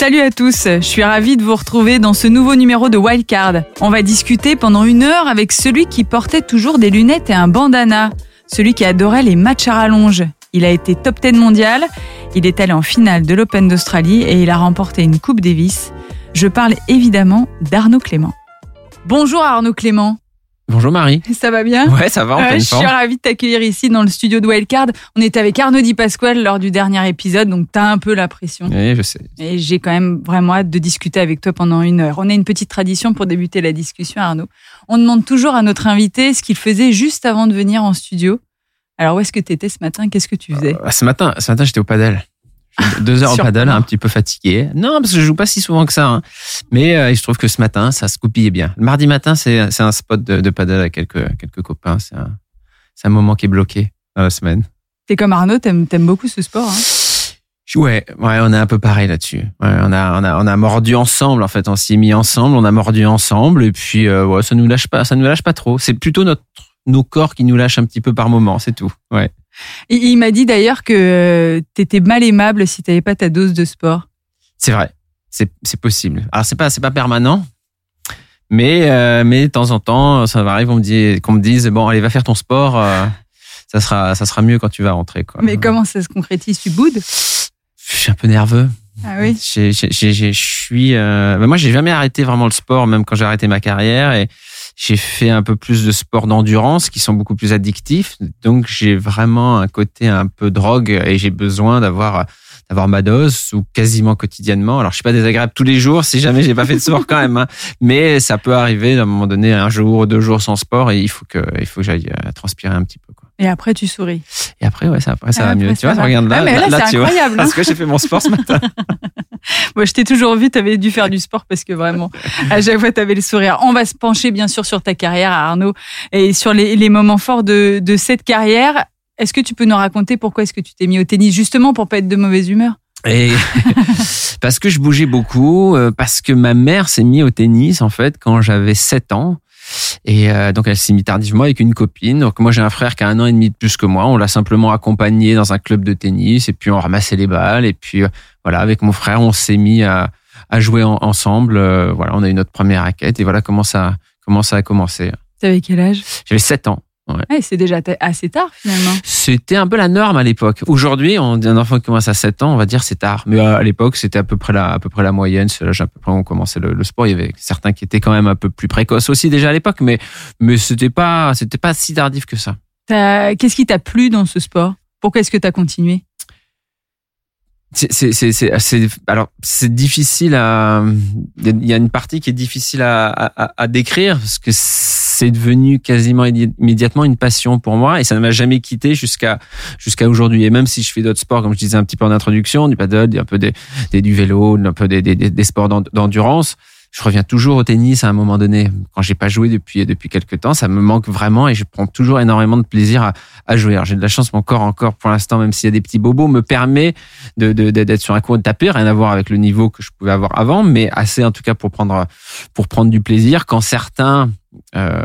Salut à tous, je suis ravie de vous retrouver dans ce nouveau numéro de Wildcard. On va discuter pendant une heure avec celui qui portait toujours des lunettes et un bandana, celui qui adorait les matchs à rallonge. Il a été top 10 mondial, il est allé en finale de l'Open d'Australie et il a remporté une Coupe Davis. Je parle évidemment d'Arnaud Clément. Bonjour Arnaud Clément. Bonjour Marie. Ça va bien? Ouais, ça va en Euh, Je suis forme. ravie de t'accueillir ici dans le studio de Wildcard. On était avec Arnaud Di Pasquale lors du dernier épisode, donc t'as un peu la pression. Oui, je sais. Et j'ai quand même vraiment hâte de discuter avec toi pendant une heure. On a une petite tradition pour débuter la discussion, Arnaud. On demande toujours à notre invité ce qu'il faisait juste avant de venir en studio. Alors, où est-ce que tu étais ce matin? Qu'est-ce que tu faisais? Euh, ce matin, ce matin j'étais au padel. Deux heures au padel, un petit peu fatigué. Non, parce que je joue pas si souvent que ça. hein. Mais euh, il se trouve que ce matin, ça se goupillait bien. Le mardi matin, c'est un spot de, de padel avec quelques, quelques copains. C'est un, un moment qui est bloqué dans la semaine. T'es comme Arnaud, t'aimes aimes beaucoup ce sport. hein? Ouais, ouais, on est un peu pareil là-dessus. Ouais, on a, on a, on a mordu ensemble. En fait, on s'y est mis ensemble, on a mordu ensemble, et puis euh, ouais, ça nous lâche pas, ça nous lâche pas trop. C'est plutôt notre, nos corps qui nous lâchent un petit peu par moment, c'est tout. Ouais. Et il m'a dit d'ailleurs que euh, t'étais mal aimable si t'avais pas ta dose de sport. C'est vrai, c'est possible. Alors c'est pas c'est pas permanent, mais euh, mais de temps en temps, ça m'arrive qu'on me dise qu'on me dise bon allez va faire ton sport, euh, ça sera ça sera mieux quand tu vas rentrer quoi. Mais comment ça se concrétise? Tu boudes? Je suis un peu nerveux. Ah oui Je suis. Euh... bah, moi, j'ai jamais arrêté vraiment le sport, même quand j'ai arrêté ma carrière, et j'ai fait un peu plus de sports d'endurance qui sont beaucoup plus addictifs. Donc, j'ai vraiment un côté un peu drogue et j'ai besoin d'avoir d'avoir ma dose ou quasiment quotidiennement. Alors, je suis pas désagréable tous les jours si jamais j'ai pas fait de sport quand même, hein. mais ça peut arriver à un moment donné, un jour, deux jours sans sport, et il faut que il faut que j'aille euh, transpirer un petit peu. Quoi. Et après, tu souris. Et après, ouais, ça, après, ça Ah, va mieux. ça Tu vois, va. regarde là, Ah, là, tu vois, incroyable, hein. parce que j'ai fait mon sport ce matin. Moi, je t'ai toujours vu, tu avais dû faire du sport parce que vraiment, à chaque fois, tu avais le sourire. On va se pencher bien sûr sur ta carrière, Arnaud, et sur les, les moments forts de, de cette carrière. Est-ce que tu peux nous raconter pourquoi est-ce que tu t'es mis au tennis justement pour pas être de mauvaise humeur? Et parce que je bougeais beaucoup, euh, parce que ma mère s'est mise au tennis en fait quand j'avais 7 ans. Et euh, donc elle s'est mise tardivement avec une copine. Donc moi j'ai un frère qui a un an et demi de plus que moi. On l'a simplement accompagné dans un club de tennis et puis on ramassait les balles. Et puis euh, voilà, avec mon frère on s'est mis à, à jouer en- ensemble. Euh, voilà, on a eu notre première raquette et voilà comment ça, comment ça a commencé. T'avais quel âge? J'avais 7 ans. Ouais, C'est déjà assez tard finalement. C'était un peu la norme à l'époque. Aujourd'hui, on un enfant qui commence à 7 ans, on va dire c'est tard. Mais à l'époque, c'était à peu près la, à peu près la moyenne. C'est l'âge à peu près où on commençait le, le sport. Il y avait certains qui étaient quand même un peu plus précoces aussi déjà à l'époque, mais mais c'était pas c'était pas si tardif que ça. Qu'est-ce qui t'a plu dans ce sport? Pourquoi est-ce que tu as continué? C'est alors c'est difficile à il y a une partie qui est difficile à à, à décrire parce que c'est devenu quasiment immé- immédiatement une passion pour moi et ça ne m'a jamais quitté jusqu'à jusqu'à aujourd'hui. Et même si je fais d'autres sports comme je disais un petit peu en introduction du paddle un peu des, du vélo un peu des des, des- sports d'en- d'endurance je reviens toujours au tennis à un moment donné. Quand j'ai pas joué depuis depuis quelques temps ça me manque vraiment et je prends toujours énormément de plaisir à, à jouer. Alors j'ai de la chance mon corps encore pour l'instant même s'il y a des petits bobos me permet de d'être sur un cours de taper rien à voir avec le niveau que je pouvais avoir avant mais assez en tout cas pour prendre pour prendre du plaisir. Quand certains euh,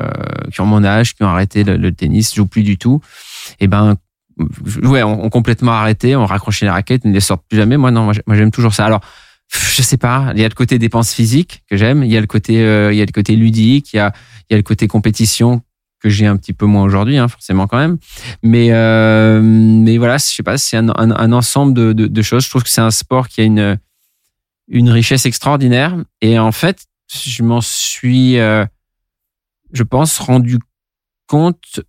qui ont mon âge qui ont arrêté le, le tennis jouent plus du tout et ben ouais ont, ont complètement arrêté ont raccroché les raquettes ils ne les sortent plus jamais. Moi non moi, j'aime toujours ça. Alors je sais pas. Il y a le côté dépense physique que j'aime. Il y a le côté euh, il y a le côté ludique. Il y a il y a le côté compétition que j'ai un petit peu moins aujourd'hui hein, forcément quand même. Mais euh, mais voilà je sais pas. C'est un, un, un ensemble de, de, de choses. Je trouve que c'est un sport qui a une une richesse extraordinaire. Et en fait je m'en suis euh, je pense rendu compte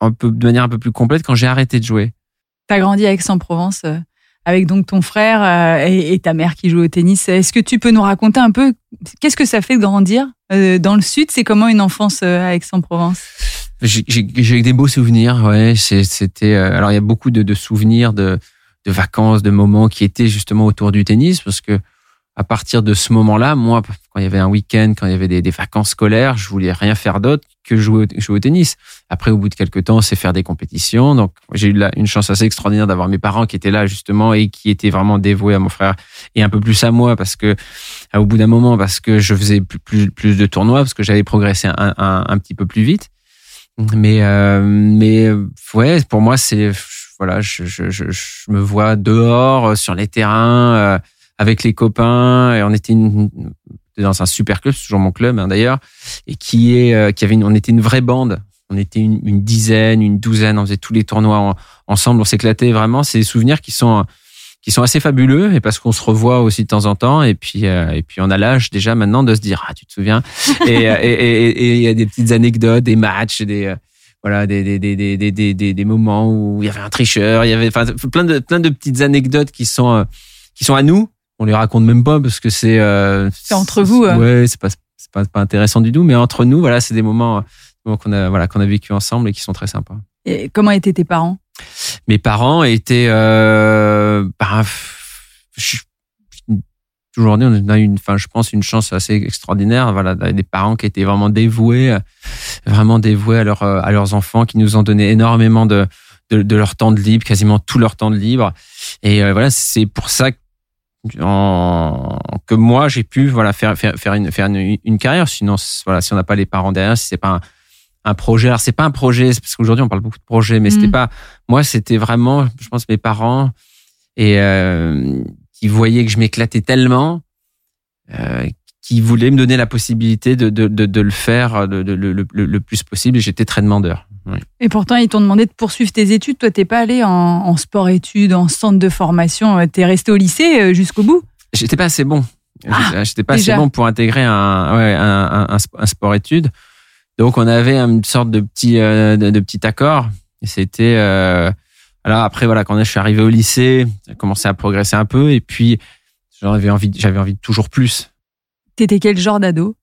un peu de manière un peu plus complète quand j'ai arrêté de jouer. T'as grandi à Aix-en-Provence euh, avec donc ton frère euh, et, et ta mère qui joue au tennis. Est-ce que tu peux nous raconter un peu qu'est-ce que ça fait de grandir euh, dans le sud? C'est comment une enfance euh, à Aix-en-Provence? J'ai- des beaux souvenirs, ouais. C'était alors il y a beaucoup de, de souvenirs de, de vacances, de moments qui étaient justement autour du tennis parce que à partir de ce moment-là, moi, quand il y avait un week-end, quand il y avait des, vacances scolaires, je voulais rien faire d'autre que jouer au tennis. Après, au bout de quelques temps, c'est faire des compétitions. Donc, j'ai eu la- une chance assez extraordinaire d'avoir mes parents qui étaient là justement et qui étaient vraiment dévoués à mon frère et un peu plus à moi parce que, euh, au bout d'un moment, parce que je faisais plus, plus, plus de tournois, parce que j'avais progressé un, un, un petit peu plus vite. Mais, euh, mais euh, ouais, pour moi, c'est voilà, je, je, je, je me vois dehors euh, sur les terrains. euh, avec les copains. Et on était une, dans un super club, c'est toujours mon club hein, d'ailleurs, et qui est, euh, qui avait, une, on était une vraie bande. On était une, une, dizaine, une douzaine. On faisait tous les tournois ensemble. On s'éclatait vraiment. C'est des souvenirs qui sont qui sont assez fabuleux et parce qu'on se revoit aussi de temps en temps et puis euh, et puis on a l'âge déjà maintenant de se dire ah tu te souviens? Et et il y a des petites anecdotes des matchs des euh, voilà des des, des, des, des, des, des, moments où il y avait un tricheur il y avait enfin plein de plein de petites anecdotes qui sont qui sont à nous on les raconte même pas parce que c'est euh, c'est entre vous hein. ouais c'est pas c'est pas, pas intéressant du tout mais entre nous voilà c'est des moments, qu'on a voilà qu'on a vécu ensemble et qui sont très sympas. Et comment étaient tes parents? Mes parents étaient euh, bah, aujourd'hui on a une enfin je pense une chance assez extraordinaire voilà des parents qui étaient vraiment dévoués vraiment dévoués à, leur, à leurs enfants qui nous ont donné énormément de de, de leur temps de libre quasiment tout leur temps de libre. Et euh, voilà c'est pour ça que en, que moi j'ai pu voilà faire faire faire une faire une, carrière. Sinon voilà si on n'a pas les parents derrière si c'est pas un, un projet. Alors c'est pas un projet parce qu'aujourd'hui on parle beaucoup de projets mais c'était mm. pas moi c'était vraiment je pense mes parents et euh, qui voyaient que je m'éclatais tellement euh, qui voulaient me donner la possibilité de de, de, de le faire de, le, le, le, plus possible. Et j'étais très demandeur et pourtant, ils t'ont demandé de poursuivre tes études. Toi, t'es pas allé en, sport-études, en centre de formation. Euh, t'es resté au lycée euh, jusqu'au bout. J'étais pas assez bon. Ah, J'étais pas assez bon pour intégrer un, ouais, un, un, un sport-études. Donc, on avait une sorte de petit, euh, de, petit accord. Et c'était. Euh... Alors après, voilà, quand je suis arrivé au lycée, j'ai commencé à progresser un peu. Et puis, j'avais envie, j'avais envie de toujours plus. T'étais quel genre d'ado?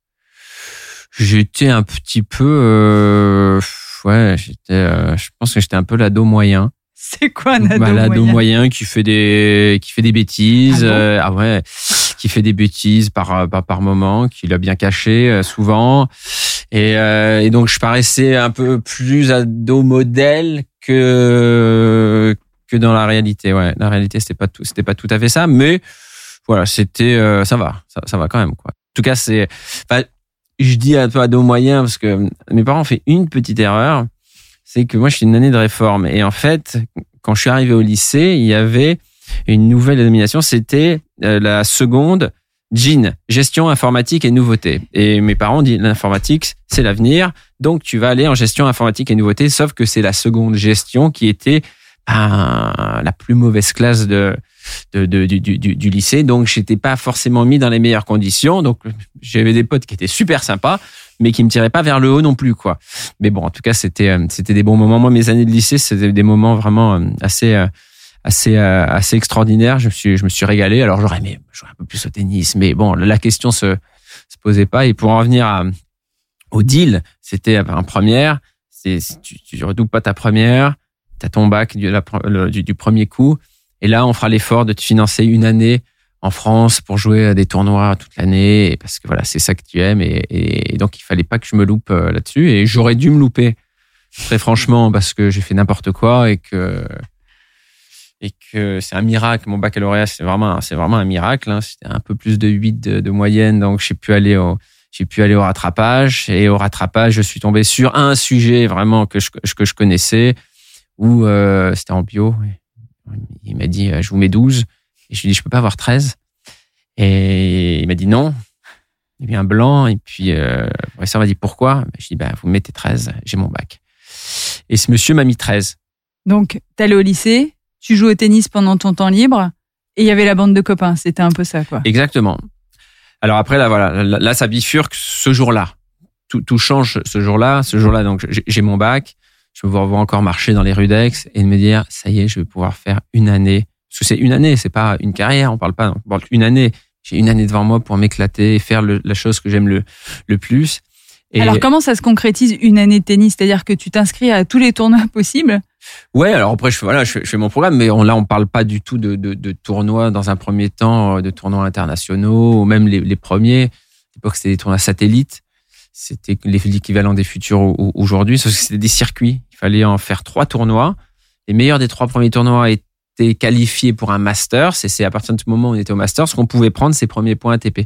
J'étais un petit peu. Euh ouais, j'étais, euh, je pense que j'étais un peu l'ado moyen. C'est quoi un ado bah, L'ado moyen? qui fait des, qui fait des bêtises. Ah, euh, ah ouais, qui fait des bêtises par, euh, par, par moment, qui l'a bien caché souvent. Et, et donc je paraissais un peu plus ado modèle que que dans la réalité. Ouais, la réalité c'était pas tout, c'était pas tout à fait ça, mais voilà, c'était, ça va, ça, ça va quand même quoi. En tout cas, c'est, je dis à toi ado moyen parce que mes parents ont fait une petite erreur, c'est que moi je suis une année de réforme et en fait quand je suis arrivé au lycée, il y avait une nouvelle dénomination, c'était euh, la seconde GIN, gestion informatique et nouveauté. Et mes parents ont dit l'informatique, c'est l'avenir, donc tu vas aller en gestion informatique et nouveauté, sauf que c'est la seconde gestion qui était ben, la plus mauvaise classe de, de, du, du, du, lycée. Donc, j'étais pas forcément mis dans les meilleures conditions. Donc, j'avais des potes qui étaient super sympas, mais qui me tiraient pas vers le haut non plus, quoi. Mais bon, en tout cas, c'était, euh, c'était des bons moments. Moi, mes années de lycée, c'était des moments vraiment euh, assez, euh, assez, assez extraordinaires. Je me suis, je me suis régalé. Alors, j'aurais aimé jouer un peu plus au tennis, mais bon, la question se, se posait pas. Et pour en revenir à, au deal, c'était en première. C'est, tu, tu redoubles pas ta première, tu as ton bac du, du premier coup. Et là, on fera l'effort de te financer une année en France pour jouer à des tournois toute l'année parce que voilà, c'est ça que tu aimes et, donc il fallait pas que je me loupe euh, là-dessus et j'aurais dû me louper très franchement parce que j'ai fait n'importe quoi et que et que c'est un miracle mon baccalauréat c'est vraiment c'est vraiment un miracle hein. c'était un peu plus de 8 de, moyenne donc j'ai pu aller au j'ai pu aller au rattrapage et au rattrapage je suis tombé sur un sujet vraiment que je que je connaissais où euh, c'était en bio il m'a dit, euh, je vous mets 12. Et je lui ai dit, je peux pas avoir 13. Et il m'a dit non. Il y a eu un blanc. Et puis, euh, le professeur m'a dit pourquoi? Je lui ai dit, bah, vous mettez 13, j'ai mon bac. Et ce monsieur m'a mis 13. Donc, tu allais au lycée, tu joues au tennis pendant ton temps libre, et il y avait la bande de copains. C'était un peu ça, quoi. Exactement. Alors après, là, voilà, là, ça bifurque ce jour-là. Tout, tout change ce jour-là. Ce jour-là, donc, j'ai mon bac je me vois encore marcher dans les rues d'Aix et de me dire, ça y est, je vais pouvoir faire une année. Parce que c'est une année, c'est pas une carrière, on parle pas, on parle une année. J'ai une année devant moi pour m'éclater et faire la chose que j'aime le, le plus. Et alors, comment ça se concrétise une année de tennis? C'est-à-dire que tu t'inscris à tous les tournois possibles? Ouais, alors après, je fais, voilà, je fais, mon programme, mais on, là, on parle pas du tout de, de, de, tournois dans un premier temps, de tournois internationaux, ou même les, les premiers. À l'époque, c'était des tournois satellites c'était l'équivalent des futurs aujourd'hui, sauf que c'était des circuits. Il fallait en faire trois tournois. Les meilleurs des trois premiers tournois étaient qualifiés pour un master. C'est à partir du moment où on était au master qu'on pouvait prendre ses premiers points ATP.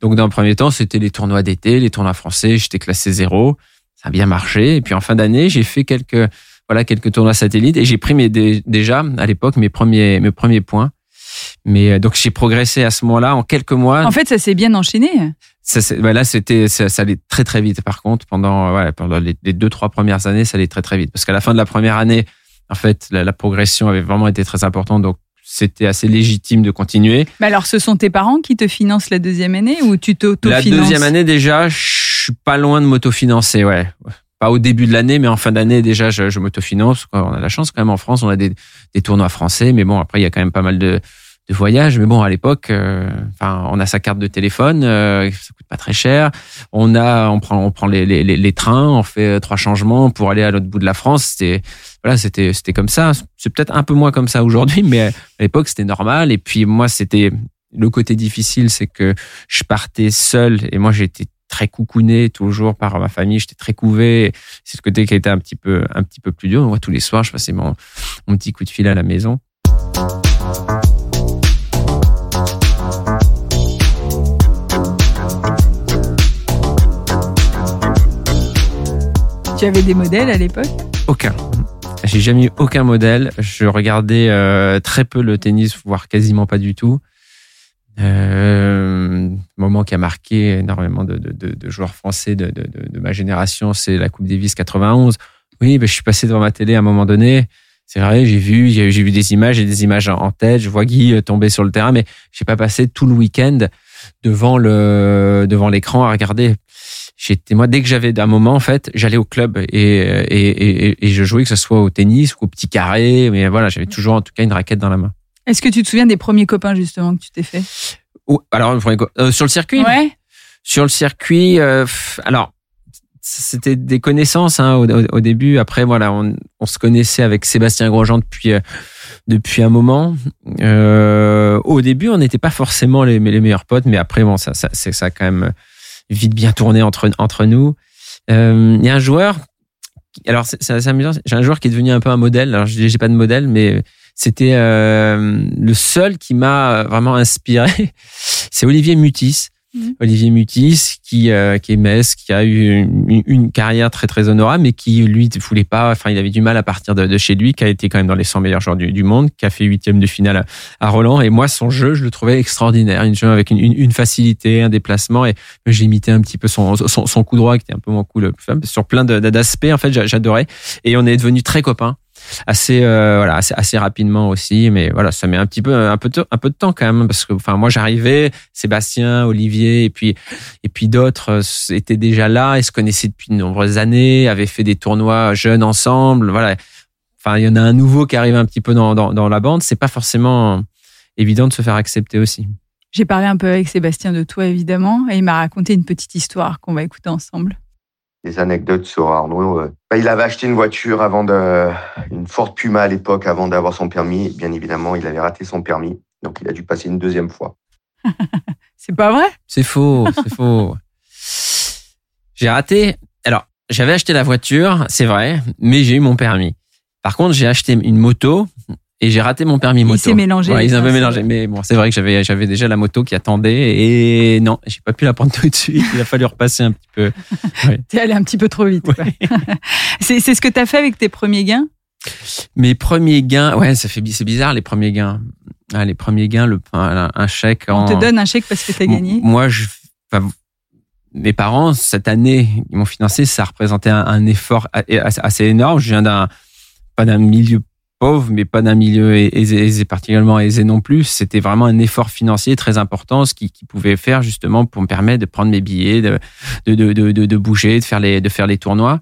Donc, dans le premier temps, c'était les tournois d'été, les tournois français. J'étais classé zéro. Ça a bien marché. Et puis, en fin d'année, j'ai fait quelques, voilà, quelques tournois satellites et j'ai pris mes, déjà, à l'époque, mes premiers, mes premiers points. Mais donc j'ai progressé à ce moment-là en quelques mois. En fait, ça s'est bien enchaîné. Ça, bah là, c'était ça, ça, allait très très vite. Par contre, pendant ouais, pendant les, les, deux trois premières années, ça allait très très vite parce qu'à la fin de la première année, en fait, la, la progression avait vraiment été très importante. Donc c'était assez légitime de continuer. Mais alors, ce sont tes parents qui te financent la deuxième année ou tu t'autofinances? La deuxième année, déjà, je suis pas loin de m'autofinancer, ouais. Pas au début de l'année, mais en fin d'année, déjà, je, je m'autofinance. On a la chance quand même en France, on a des, des tournois français, mais bon, après, il y a quand même pas mal de, de voyages. Mais bon, à l'époque, euh, enfin, on a sa carte de téléphone, euh, ça coûte pas très cher. On a, on prend, on prend les, les, les, trains, on fait trois changements pour aller à l'autre bout de la France. C'était, voilà, c'était, c'était comme ça. C'est peut-être un peu moins comme ça aujourd'hui, mais à l'époque, c'était normal. Et puis moi, c'était le côté difficile, c'est que je partais seul et moi, j'étais très coucouné toujours par ma famille. J'étais très couvé. C'est le côté qui été un petit peu, un petit peu plus dur. Moi, tous les soirs, je passais mon, mon petit coup de fil à la maison. Tu avais des modèles à l'époque Aucun. J'ai jamais eu aucun modèle. Je regardais euh, très peu le tennis, voire quasiment pas du tout. Euh, moment qui a marqué énormément de, joueurs français de, ma génération, c'est la Coupe Davis 91. Oui, ben, je suis passé devant ma télé à un moment donné. C'est vrai, j'ai vu, j'ai vu des images, j'ai des images en tête. Je vois Guy euh, tomber sur le terrain, mais j'ai pas passé tout le week-end devant le devant l'écran à regarder j'étais moi dès que j'avais un moment en fait, j'allais au club et, et, et, je jouais que ce soit au tennis ou au petit carré, mais voilà, j'avais toujours en tout cas une raquette dans la main. Est-ce que tu te souviens des premiers copains justement que tu t'es fait? Alors euh, sur le circuit? Ouais. Sur le circuit, euh, alors c'était des connaissances hein, au, début. Après voilà, on, on, se connaissait avec Sébastien Grosjean depuis euh, depuis un moment. au début, on n'était pas forcément les, les meilleurs potes, mais après bon, ça ça c'est ça quand même vite bien tourné entre, entre nous. Euh, il y a un joueur, alors c'est amusant, j'ai un joueur qui est devenu un peu un modèle. Alors je j'ai pas de modèle, mais c'était euh, le seul qui m'a vraiment inspiré. c'est Olivier Mutis. Mhm. Olivier Mutis, qui, euh, qui est Metz, qui a eu une, carrière très très honorable, mais qui lui ne voulait pas. Enfin, il avait du mal à partir de, chez lui, qui a été quand même dans les 100 meilleurs joueurs du, monde, qui a fait huitième de finale à, Roland. Et moi, son jeu, je le trouvais extraordinaire. Une jeu avec une, une, facilité, un déplacement, et j'ai imité un petit peu son, son, son, coup droit, qui était un peu mon coup sur plein d'aspects. En fait, j'adorais. Et on est devenus très copains assez euh, voilà assez, assez, rapidement aussi mais voilà ça met un petit peu un peu de, un peu de temps quand même parce que enfin moi j'arrivais Sébastien Olivier et puis et puis d'autres euh, étaient déjà là et se connaissaient depuis de nombreuses années avaient fait des tournois jeunes ensemble voilà. Enfin il y en a un nouveau qui arrive un petit peu dans dans, dans la bande c'est pas forcément évident de se faire accepter aussi. J'ai parlé un peu avec Sébastien de toi évidemment et il m'a raconté une petite histoire qu'on va écouter ensemble des anecdotes sur Arnaud. Euh. Bah, il avait acheté une voiture avant de, une Ford Puma à l'époque, avant d'avoir son permis. Bien évidemment, il avait raté son permis, donc il a dû passer une deuxième fois. c'est pas vrai? C'est faux, c'est faux. J'ai raté. Alors, j'avais acheté la voiture, c'est vrai, mais j'ai eu mon permis. Par contre, j'ai acheté une moto et j'ai raté mon permis moto. Il s'est mélangé. Ouais, il s'est un peu mélangé. Mais bon, c'est vrai que j'avais, j'avais déjà la moto qui attendait et non, j'ai pas pu la prendre tout de suite. Il a fallu repasser un petit peu. Ouais. T'es allé un petit peu trop vite. c'est, c'est ce que t'as fait avec tes premiers gains? Mes premiers gains, ouais, ça fait, c'est bizarre les premiers gains. Ah, les premiers gains, le, un, chèque. On te donne un chèque parce que t'as gagné. Moi, je, enfin, mes parents cette année, ils m'ont financé. Ça représentait un, un effort assez énorme. Je viens d'un pas d'un milieu pauvre, mais pas d'un milieu aisé, particulièrement aisé non plus. C'était vraiment un effort financier très important, ce qui, qui, pouvait faire justement pour me permettre de prendre mes billets, de, de, de, de, de bouger, de faire les, de faire les tournois.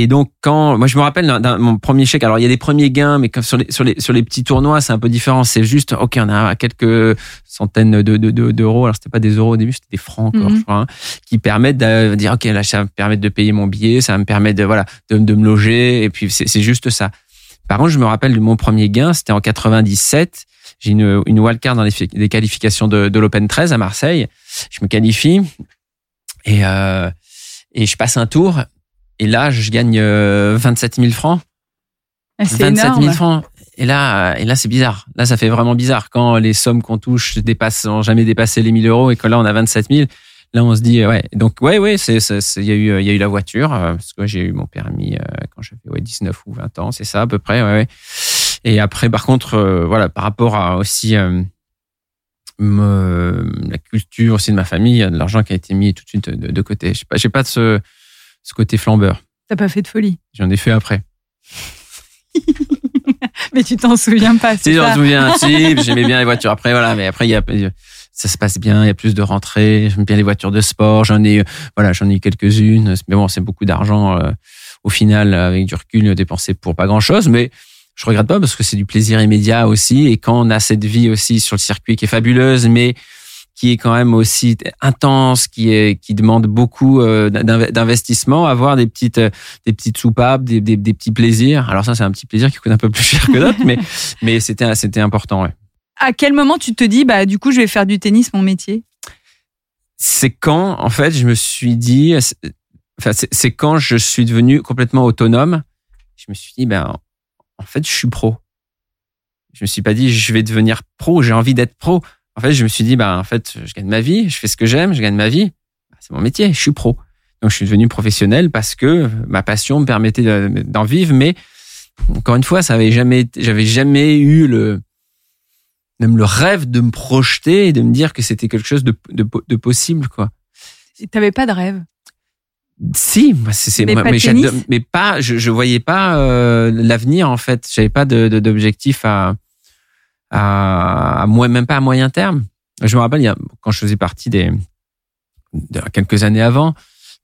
Et donc quand moi je me rappelle d'un mon premier chèque, alors il y a des premiers gains, mais comme sur les sur les sur les petits tournois c'est un peu différent. C'est juste ok on a quelques centaines de d'euros. alors c'était pas des euros au début, c'était des francs encore, mhm. je crois, hein, qui permettent de dire ok là ça va me permettre de payer mon billet, ça va me permettre de voilà de, de me loger et puis c'est juste ça. Par contre, je me rappelle de mon premier gain, c'était en 97. J'ai une, une wildcard dans les, qualifications de, de l'Open 13 à Marseille. Je me qualifie et, euh, et je passe un tour. Et là, je gagne 27 euh, 000 francs. 27 ah, 000 francs. Et là, et là, c'est bizarre. Là, ça fait vraiment bizarre quand les sommes qu'on touche dépassent, n'ont jamais dépassé les 1000 euros et que là, on a 27 000. Là, on se dit, ouais. Donc, ouais, ouais, c'est, il y a eu, il y a eu la voiture, euh, parce que j'ai eu mon permis euh, quand j'avais ouais, 19 ou 20 ans, c'est ça à peu près, ouais, ouais. Et après, par contre, euh, voilà, par rapport à aussi euh, me, la culture aussi de ma famille, il y a de l'argent qui a été mis tout de suite de, de côté. Je sais pas, j'ai pas de ce, ce côté flambeur. T'as pas fait de folie. J'en ai fait après. mais tu t'en souviens pas. Si, j'en souviens. si, j'aimais bien les voitures. Après, voilà, mais après, il y a, ça se passe bien. Il y a plus de rentrées. J'aime bien les voitures de sport. J'en ai, voilà, j'en ai quelques-unes. Mais bon, c'est beaucoup d'argent. Euh, au final, avec du recul, dépensé pour pas grand-chose. Mais je regrette pas parce que c'est du plaisir immédiat aussi. Et quand on a cette vie aussi sur le circuit qui est fabuleuse, mais qui est quand même aussi intense, qui est qui demande beaucoup euh, d'investissement, avoir des petites euh, des petites soupapes, des, des, des petits plaisirs. Alors ça c'est un petit plaisir qui coûte un peu plus cher que d'autres, mais mais c'était c'était important. Ouais. À quel moment tu te dis bah du coup je vais faire du tennis mon métier? C'est quand en fait je me suis dit, enfin c'est quand je suis devenu complètement autonome. Je me suis dit ben en fait je suis pro. Je me suis pas dit je vais devenir pro, j'ai envie d'être pro en fait, je me suis dit, bah, en fait, je gagne ma vie, je fais ce que j'aime, je gagne ma vie. Bah, c'est mon métier, je suis pro. Donc, je suis devenu professionnel parce que ma passion me permettait d'en vivre. Mais encore une fois, ça avait jamais, j'avais jamais eu le, même le rêve de me projeter et de me dire que c'était quelque chose de, de, de possible, quoi. T'avais pas de rêve? Si, c'est mais, pas mais, mais, pas, je, je voyais pas euh, l'avenir en fait. J'avais pas d'objectif à, à, moi, même pas à moyen terme. Je me rappelle, il y a, quand je faisais partie des, de, quelques années avant,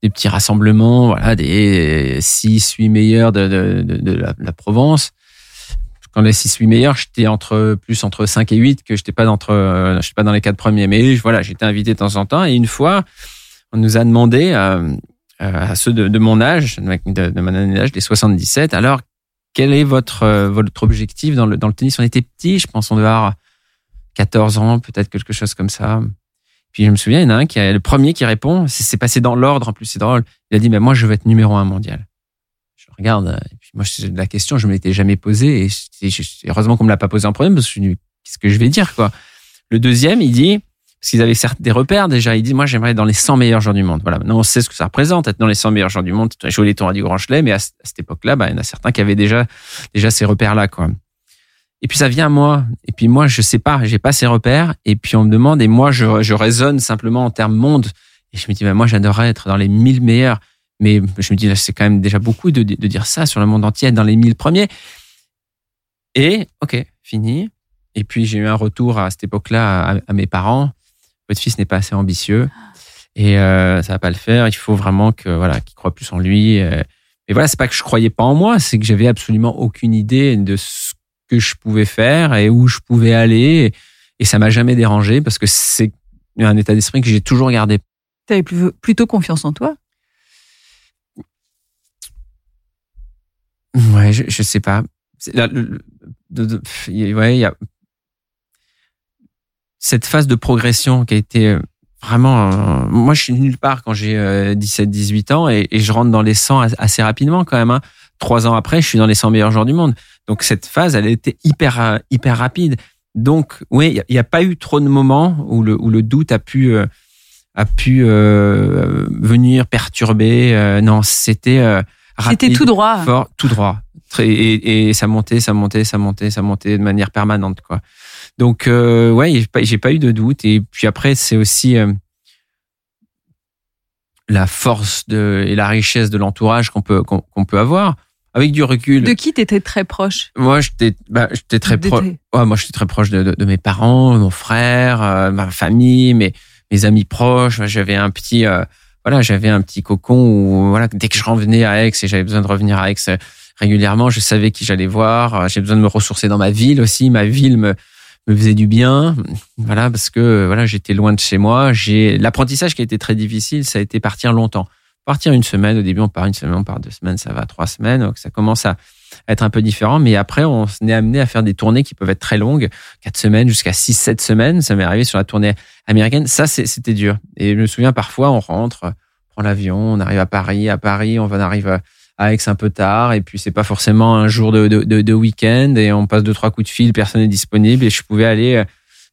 des petits rassemblements, voilà, des 6, 8 meilleurs de, de, de, la, la, Provence. Quand les 6, 8 meilleurs, j'étais entre, plus entre 5 et 8 que j'étais pas entre, suis pas dans les quatre premiers. Mais voilà, j'étais invité de temps en temps. Et une fois, on nous a demandé, euh, à ceux de, mon âge, de, de mon âge, des 77, alors quel est votre, euh, objectif dans le, tennis? On était petit, je pense, on devait avoir 14 ans, peut-être quelque chose comme ça. Puis je me souviens, il y en a un qui est le premier qui répond, c'est passé dans l'ordre, en plus c'est drôle. Il a dit, mais moi je veux être numéro un mondial. Je regarde, et puis moi la question, je ne m'étais jamais posée, et heureusement qu'on me l'a pas posée en premier, parce que je me suis dit, qu'est-ce que je vais dire, quoi? Le deuxième, il dit, parce qu'ils avaient certes des repères déjà. Ils disent, moi, j'aimerais être dans les 100 meilleurs joueurs du monde. Voilà. Maintenant, on sait ce que ça représente, être dans les 100 meilleurs joueurs du monde. Jouer les tournois du Grand Chelem, mais à, cette époque-là, bah, il y en a certains qui avaient déjà, déjà ces repères-là, quoi. Et puis ça vient à moi. Et puis moi, je sais pas, j'ai pas ces repères. Et puis on me demande, et moi, je, je raisonne simplement en termes monde. Et je me dis, bah, moi, j'adorerais être dans les 1000 meilleurs. Mais je me dis, c'est quand même déjà beaucoup de, dire ça sur le monde entier, dans les 1000 premiers. Et, ok, fini. Et puis j'ai eu un retour à cette époque-là à mes parents votre fils n'est pas assez ambitieux et euh, ça va pas le faire. Il faut vraiment que voilà qu'il croit plus en lui. Et voilà, c'est pas que je croyais pas en moi, c'est que j'avais absolument aucune idée de ce que je pouvais faire et où je pouvais aller. Et ça m'a jamais dérangé parce que c'est un état d'esprit que j'ai toujours gardé. Tu avais plutôt confiance en toi? Ouais, je, je sais pas. ouais, il y a cette phase de progression qui a été euh, vraiment euh, moi je suis nulle part quand j'ai 17 euh, 18 ans et, je rentre dans les 100 assez rapidement quand même hein. trois ans après je suis dans les 100 meilleurs joueurs du monde donc cette phase elle a été hyper hyper rapide donc oui il n'y a, pas eu trop de moments où le où le doute a pu a pu venir perturber non c'était c'était tout droit fort tout droit et, et ça montait ça montait ça montait ça montait de manière permanente quoi donc, euh, ouais, j'ai pas, pas eu de doute. Et puis après, c'est aussi euh, la force de, et la richesse de l'entourage qu'on peut, qu'on peut avoir. Avec du recul. De qui t'étais très proche? Moi, j'étais, bah, j'étais très proche. Ouais, moi, j'étais très proche de, de, de, mes parents, mon frère, euh, ma famille, mes, mes amis proches. J'avais un petit, euh, voilà, j'avais un petit cocon où, voilà, dès que je revenais à Aix et j'avais besoin de revenir à Aix régulièrement, je savais qui j'allais voir. J'ai besoin de me ressourcer dans ma ville aussi. Ma ville me, me faisait du bien, voilà, parce que voilà, j'étais loin de chez moi. J'ai l'apprentissage qui a été très difficile, ça a été partir longtemps. Partir une semaine, au début on part une semaine, on part deux semaines, ça va trois semaines, donc ça commence à être un peu différent. Mais après, on s'est amené à faire des tournées qui peuvent être très longues, quatre semaines jusqu'à six, sept semaines. Ça m'est arrivé sur la tournée américaine. Ça, c'était dur. Et je me souviens parfois, on rentre, on prend l'avion, on arrive à Paris, à Paris, on arrive à Aix un peu tard et puis c'est pas forcément un jour de, de, de week-end et on passe deux trois coups de fil, personne n'est disponible et je pouvais aller euh,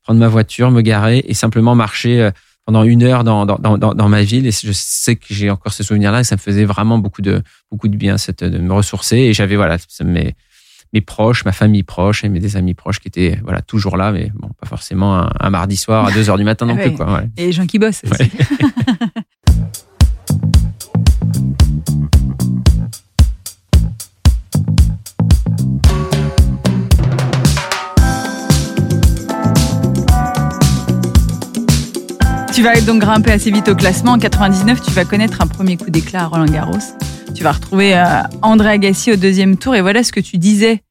prendre ma voiture, me garer et simplement marcher euh, pendant une heure dans, dans, dans, dans ma ville et je sais que j'ai encore ce souvenir là et ça me faisait vraiment beaucoup de beaucoup de bien cette de me ressourcer et j'avais voilà mes, mes proches, ma famille proche et mes des amis proches qui étaient voilà toujours là, mais bon, pas forcément un, mardi soir à 2 heures du matin non plus. Quoi, Et les gens qui bossent aussi. Tu vas donc grimper assez vite au classement. En 99, tu vas connaître un premier coup d'éclat à Roland Garros. Tu vas retrouver euh, André Agassi au deuxième tour. Et voilà ce que tu disais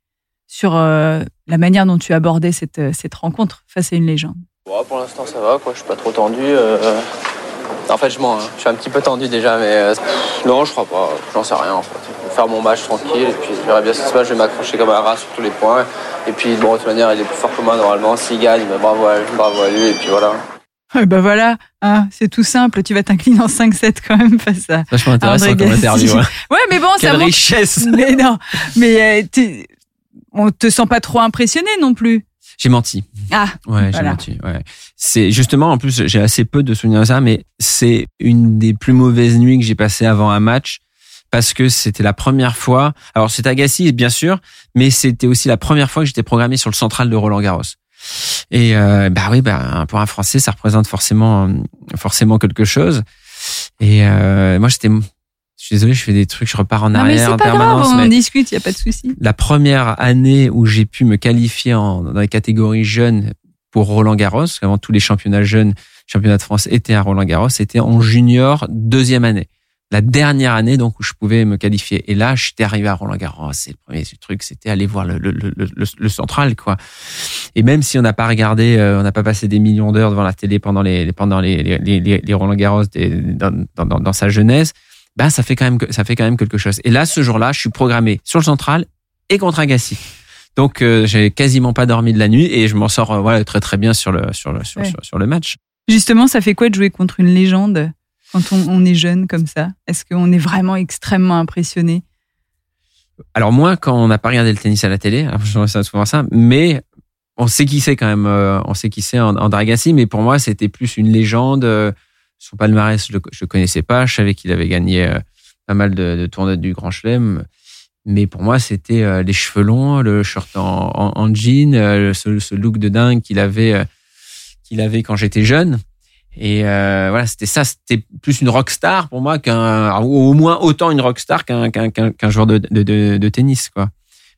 sur euh, la manière dont tu abordais cette, euh, cette rencontre face à une légende. pour l'instant, ça va. Quoi. Je suis pas trop tendu. En fait, je mens. Hein. Je suis un petit peu tendu déjà, mais non, je crois pas. J'en sais rien en fait. Faire mon match tranquille et puis je verrai bien ce qui se passe. Je vais m'accrocher comme un rat sur tous les points. Et puis, bon, de toute manière, il est plus fort que moi normalement. S'il gagne, bah, bravo bravo à lui. Et puis voilà. Ben voilà, hein, c'est tout simple. Tu vas t'incliner en 5-7 quand même face à. Vachement intéressant comme interview. Ouais. ouais, mais bon, Quelle ça richesse. Mais non, mais euh, on te sent pas trop impressionné non plus. J'ai menti. Ah. Ouais, j'ai menti. Ouais. C'est justement, en plus, j'ai assez peu de souvenirs de ça, mais c'est une des plus mauvaises nuits que j'ai passées avant un match parce que c'était la première fois. Alors, c'est Agassi, bien sûr, mais c'était aussi la première fois que j'étais programmé sur le central de Roland Garros. Et euh, bah oui, bah, pour un Français, ça représente forcément forcément quelque chose. Et euh, moi, j'étais je suis désolé, je fais des trucs, je repars en arrière mais en permanence. Grave, on discute, il y a pas de souci. La première année où j'ai pu me qualifier en, dans les catégories jeunes pour Roland Garros, avant tous les championnats jeunes, championnats de France étaient à Roland Garros, c'était en junior deuxième année la dernière année donc où je pouvais me qualifier. Et là, j'étais arrivé à Roland Garros. C'est le premier truc, c'était aller voir le, le, le, le, central, quoi. Et même si on n'a pas regardé, euh, on n'a pas passé des millions d'heures devant la télé pendant les pendant les les, les, les Roland Garros dans, dans, dans, sa jeunesse, ben ça fait quand même ça fait quand même quelque chose. Et là, ce jour-là, je suis programmé sur le central et contre Agassi. Donc euh, j'ai quasiment pas dormi de la nuit et je m'en sors euh, très très bien sur le sur le sur, sur le match. Justement, ça fait quoi de jouer contre une légende? Quand on, est jeune comme ça? Est-ce qu'on est vraiment extrêmement impressionné? Alors moins quand on n'a pas regardé le tennis à la télé, je souvent ça, mais on sait qui c'est quand même, euh, on sait qui c'est en, Dragassi, mais pour moi c'était plus une légende. Euh, son palmarès, je ne connaissais pas, je savais qu'il avait gagné euh, pas mal de, de tournois du Grand Chelem, mais pour moi c'était les cheveux longs, le shirt en, jean, ce, ce, look de dingue qu'il avait, qu'il avait quand j'étais jeune. Et euh, voilà, c'était ça, c'était plus une rockstar pour moi qu'un, au moins autant une rockstar qu'un qu'un qu'un joueur de, de, de, tennis, quoi.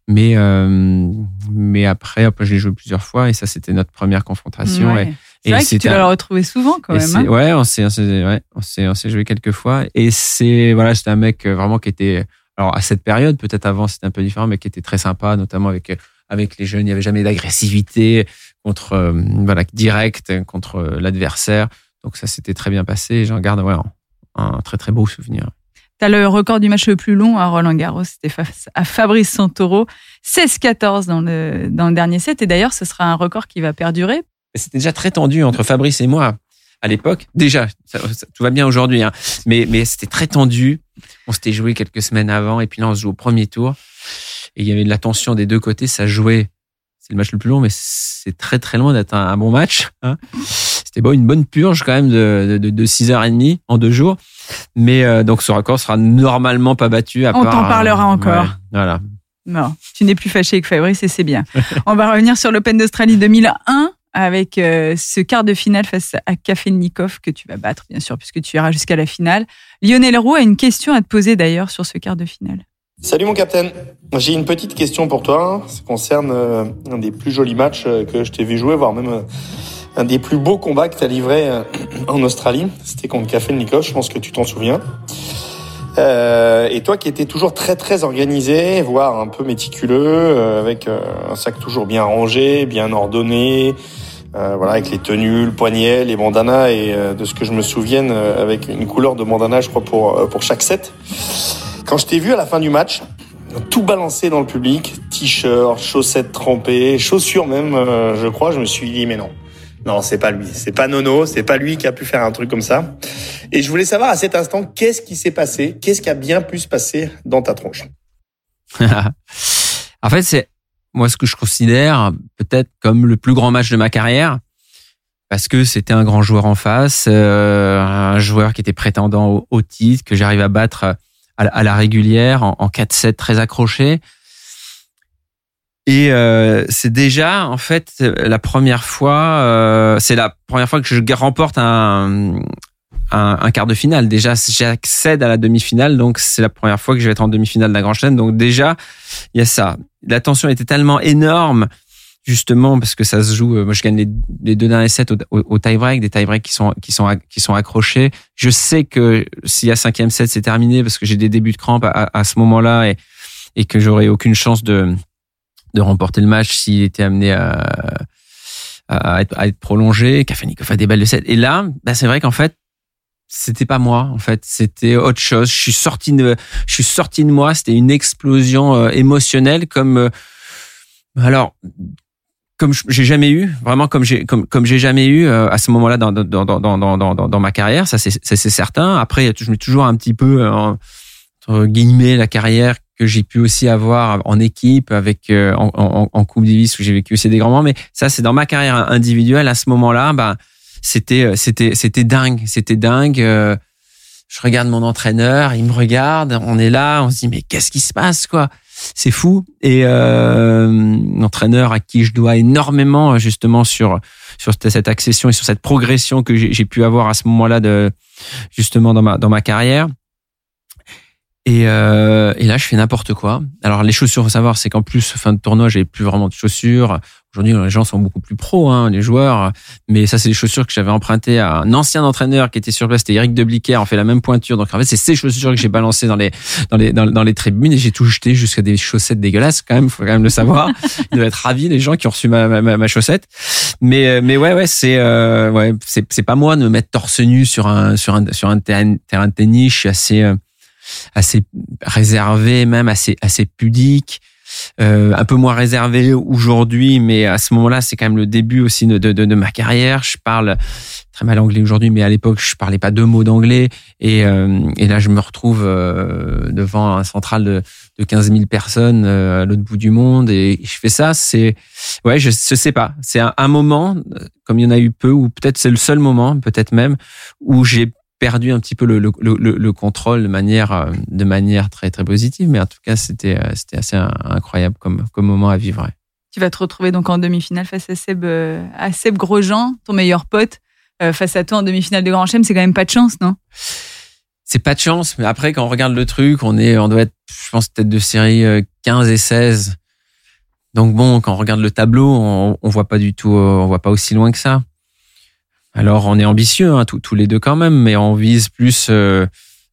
Mais euh, mais après, après j'ai joué plusieurs fois et ça c'était notre première confrontation. Et, c'est vrai que tu l'as retrouvé souvent quand même. Hein ouais, on s'est, ouais, on s'est, on s'est joué quelques fois et c'est voilà, c'était un mec euh, vraiment qui était, alors à cette période, peut-être avant c'était un peu différent, mais qui était très sympa, notamment avec avec les jeunes. Il n'y avait jamais d'agressivité contre voilà direct contre l'adversaire. Donc ça s'était très bien passé j'en garde ouais, un très très beau souvenir. Tu as le record du match le plus long à Roland Garros, c'était face à Fabrice Santoro, 16-14 dans le, dans le dernier set. Et d'ailleurs, ce sera un record qui va perdurer. C'était déjà très tendu entre Fabrice et moi à l'époque. Déjà, tout va bien aujourd'hui, hein. mais, mais c'était très tendu. On s'était joué quelques semaines avant et puis là, on se joue au premier tour. Et il y avait de la tension des deux côtés. Ça jouait c'est le match le plus long, mais c'est très très loin d'être un, bon match. Hein. C'était bon, une bonne purge quand même de, de, de 6h30 en deux jours. Mais euh, donc ce record sera normalement pas battu. À On t'en parlera encore. voilà. Non, tu n'es plus fâché avec Fabrice et c'est bien. On va revenir sur l'Open d'Australie 2001 avec euh, ce quart de finale face à Kafelnikov que tu vas battre, bien sûr, puisque tu iras jusqu'à la finale. Lionel Roux a une question à te poser d'ailleurs sur ce quart de finale. Salut mon capitaine. J'ai une petite question pour toi. Ça concerne euh, un des plus jolis matchs euh, que je t'ai vu jouer, voire même un des plus beaux combats que tu as livré en Australie. C'était contre Café Nikos, je pense que tu t'en souviens. Et toi qui étais toujours très très organisé, voire un peu méticuleux, avec un sac toujours bien rangé, bien ordonné, euh, voilà, avec les tenues, le poignet, les bandanas et de ce que je me souvienne, avec une couleur de bandana, je crois pour pour chaque set. Quand je t'ai vu à la fin du match, tout balancé dans le public, t-shirt, chaussettes trempées, chaussures même, euh, je crois, je me suis dit mais non. Non, c'est pas lui, c'est pas Nono, c'est pas lui qui a pu faire un truc comme ça. Et je voulais savoir à cet instant qu'est-ce qui s'est passé, qu'est-ce qui a bien pu se passer dans ta tronche? en fait, c'est moi ce que je considère peut-être comme le plus grand match de ma carrière parce que c'était un grand joueur en face, euh, un joueur qui était prétendant au, titre que j'arrive à battre à, la régulière en, en 4-7 très accroché. Et euh, c'est déjà en fait la première fois, euh, c'est la première fois que je remporte un, un, un quart de finale. Déjà, j'accède à la demi-finale, donc c'est la première fois que je vais être en demi-finale d'un Grand Chelem. Donc déjà, il y a ça. La tension était tellement énorme justement parce que ça se joue. Euh, moi, je gagne les, deux derniers sets au, au, tie-break, des tie-breaks qui sont qui sont qui sont accrochés. Je sais que s'il y a cinquième set, c'est terminé parce que j'ai des débuts de crampes à, à ce moment-là et et que j'aurais aucune chance de de remporter le match s'il était amené à, à, être, à être prolongé. Kafelnikov a des balles de 7. Et là, bah, c'est vrai qu'en fait, c'était pas moi en fait c'était autre chose. Je suis sorti de je suis sorti de moi c'était une explosion euh, émotionnelle comme euh, alors comme j'ai jamais eu vraiment comme j'ai comme comme j'ai jamais eu euh, à ce moment-là dans dans dans dans dans dans, ma carrière ça c'est c'est certain. Après je mets toujours un petit peu entre guillemets la carrière que j'ai pu aussi avoir en équipe avec euh, en, en, en, Coupe Davis où j'ai vécu aussi des grands moments mais ça c'est dans ma carrière individuelle à ce moment-là bah c'était euh, c'était c'était dingue c'était dingue euh, je regarde mon entraîneur il me regarde on est là on se dit mais qu'est-ce qui se passe quoi? C'est fou et euh, l'entraîneur à qui je dois énormément justement sur sur cette accession et sur cette progression que j'ai pu avoir à ce moment-là de justement dans ma dans ma carrière et, euh, et là, je fais n'importe quoi. Alors, les chaussures, faut savoir, c'est qu'en plus, fin de tournoi, j'avais plus vraiment de chaussures. Aujourd'hui, les gens sont beaucoup plus pros, hein, les joueurs. Mais ça, c'est des chaussures que j'avais empruntées à un ancien entraîneur qui était sur place. C'était Eric Debliquer, on fait la même pointure. Donc, en fait, c'est ces chaussures que j'ai balancées dans les, dans les, dans, les tribunes et j'ai tout jeté jusqu'à des chaussettes dégueulasses, quand même. Faut quand même le savoir. Ils doivent être ravis, les gens qui ont reçu ma, ma, ma chaussette. Mais, euh, mais ouais, ouais, c'est, euh, ouais, c'est, c'est pas moi de me mettre torse nu sur un, sur un, sur un terrain, terrain de tennis. Je suis assez, euh, assez réservé, même assez assez pudique. Euh, un peu moins réservé aujourd'hui, mais à ce moment-là, c'est quand même le début aussi de, de, de, ma carrière. Je parle très mal anglais aujourd'hui, mais à l'époque, je parlais pas deux mots d'anglais. Et, euh, et là, je me retrouve euh, devant un central de, de 15 000 personnes euh, à l'autre bout du monde, et je fais ça. C'est ouais, je, je sais pas. C'est un, un, moment, comme il y en a eu peu, ou peut-être c'est le seul moment, peut-être même, où j'ai perdu un petit peu le, le, le, le, contrôle de manière, euh, de manière très, très positive. Mais en tout cas, c'était, euh, c'était assez incroyable comme, comme moment à vivre. Tu vas te retrouver donc en demi-finale face à Seb, euh, à Seb Grosjean, ton meilleur pote, face à toi en demi-finale de Grand Chelem. C'est quand même pas de chance, non? C'est pas de chance, mais après, quand on regarde le truc, on est, on doit être, je pense, peut-être de série 15 et 16. Donc bon, quand on regarde le tableau, on, on voit pas du tout, on voit pas aussi loin que ça. Alors on est ambitieux, hein, tous les deux quand même, mais on vise plus euh,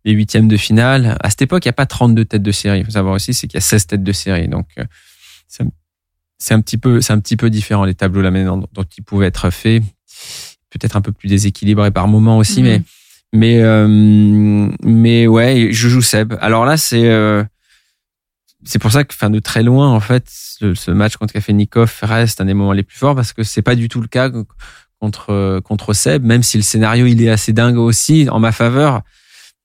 les huitièmes de finale. À cette époque, il n'y a pas 32 têtes de série. Il faut savoir aussi, c'est qu'il y a 16 têtes de série. Donc euh, c'est un petit peu, c'est un petit peu différent les tableaux la manière dont, ils pouvaient être faits. Peut-être un peu plus déséquilibré par moment aussi, mais mais euh, mais ouais, je joue Seb. Alors là, c'est c'est pour ça que, fin de très loin, en fait, ce, match contre Kafelnikov reste un des moments les plus forts parce que c'est pas du tout le cas contre contre Seb, même si le scénario il est assez dingue aussi en ma faveur.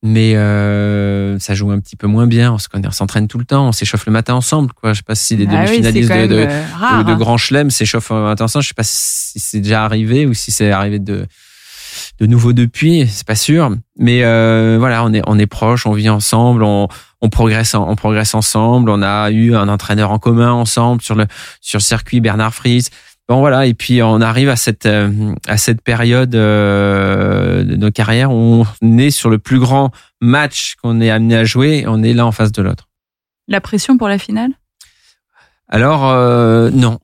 Mais euh, ça joue un petit peu moins bien. On se connaît, on s'entraîne tout le temps, on s'échauffe le matin ensemble. Quoi. Je sais pas si les ah demi-finalistes de, de, euh, de, hein. Grand Chelem s'échauffent le matin ensemble. Je sais pas si c'est déjà arrivé ou si c'est arrivé de de nouveau depuis. C'est pas sûr. Mais euh, voilà, on est on est proches, on vit ensemble, on on progresse on progresse ensemble. On a eu un entraîneur en commun ensemble sur le sur le circuit Bernard Fries. Bon voilà, et puis on arrive à cette euh, à cette période euh, de nos carrières où on est sur le plus grand match qu'on est amené à jouer, on est là en face de l'autre. La pression pour la finale? Alors euh, non.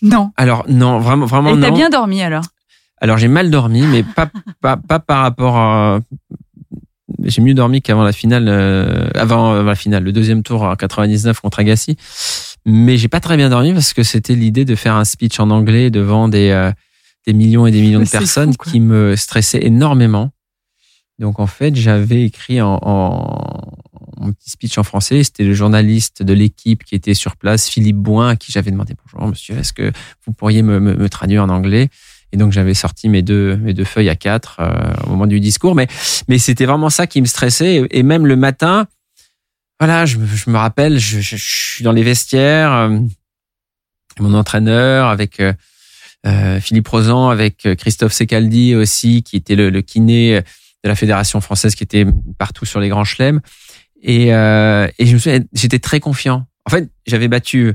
Non. Alors non, vraiment vraiment Et t'as bien dormi alors? Alors j'ai mal dormi, mais pas pas pas par rapport à j'ai mieux dormi qu'avant la finale, avant, la finale, le deuxième tour en 99 contre Agassi. Mais j'ai pas très bien dormi parce que c'était l'idée de faire un speech en anglais devant des, euh, des millions et des millions de personnes qui me stressaient énormément. Donc en fait, j'avais écrit en, en, mon petit speech en français. C'était le journaliste de l'équipe qui était sur place, Philippe Boin, à qui j'avais demandé bonjour monsieur, est-ce que vous pourriez me, me, me, traduire en anglais? Et donc j'avais sorti mes deux mes deux feuilles à quatre euh, au moment du discours. Mais mais c'était vraiment ça qui me stressait. Et même le matin, voilà, je, je me rappelle, je, je, suis dans les vestiaires, euh, mon entraîneur avec euh, euh Philippe Rosan, avec euh, Christophe Secaldi aussi, qui était le, le, kiné de la fédération française, qui était partout sur les grands chelems. Et, euh, et je me souviens, j'étais très confiant. En fait, j'avais battu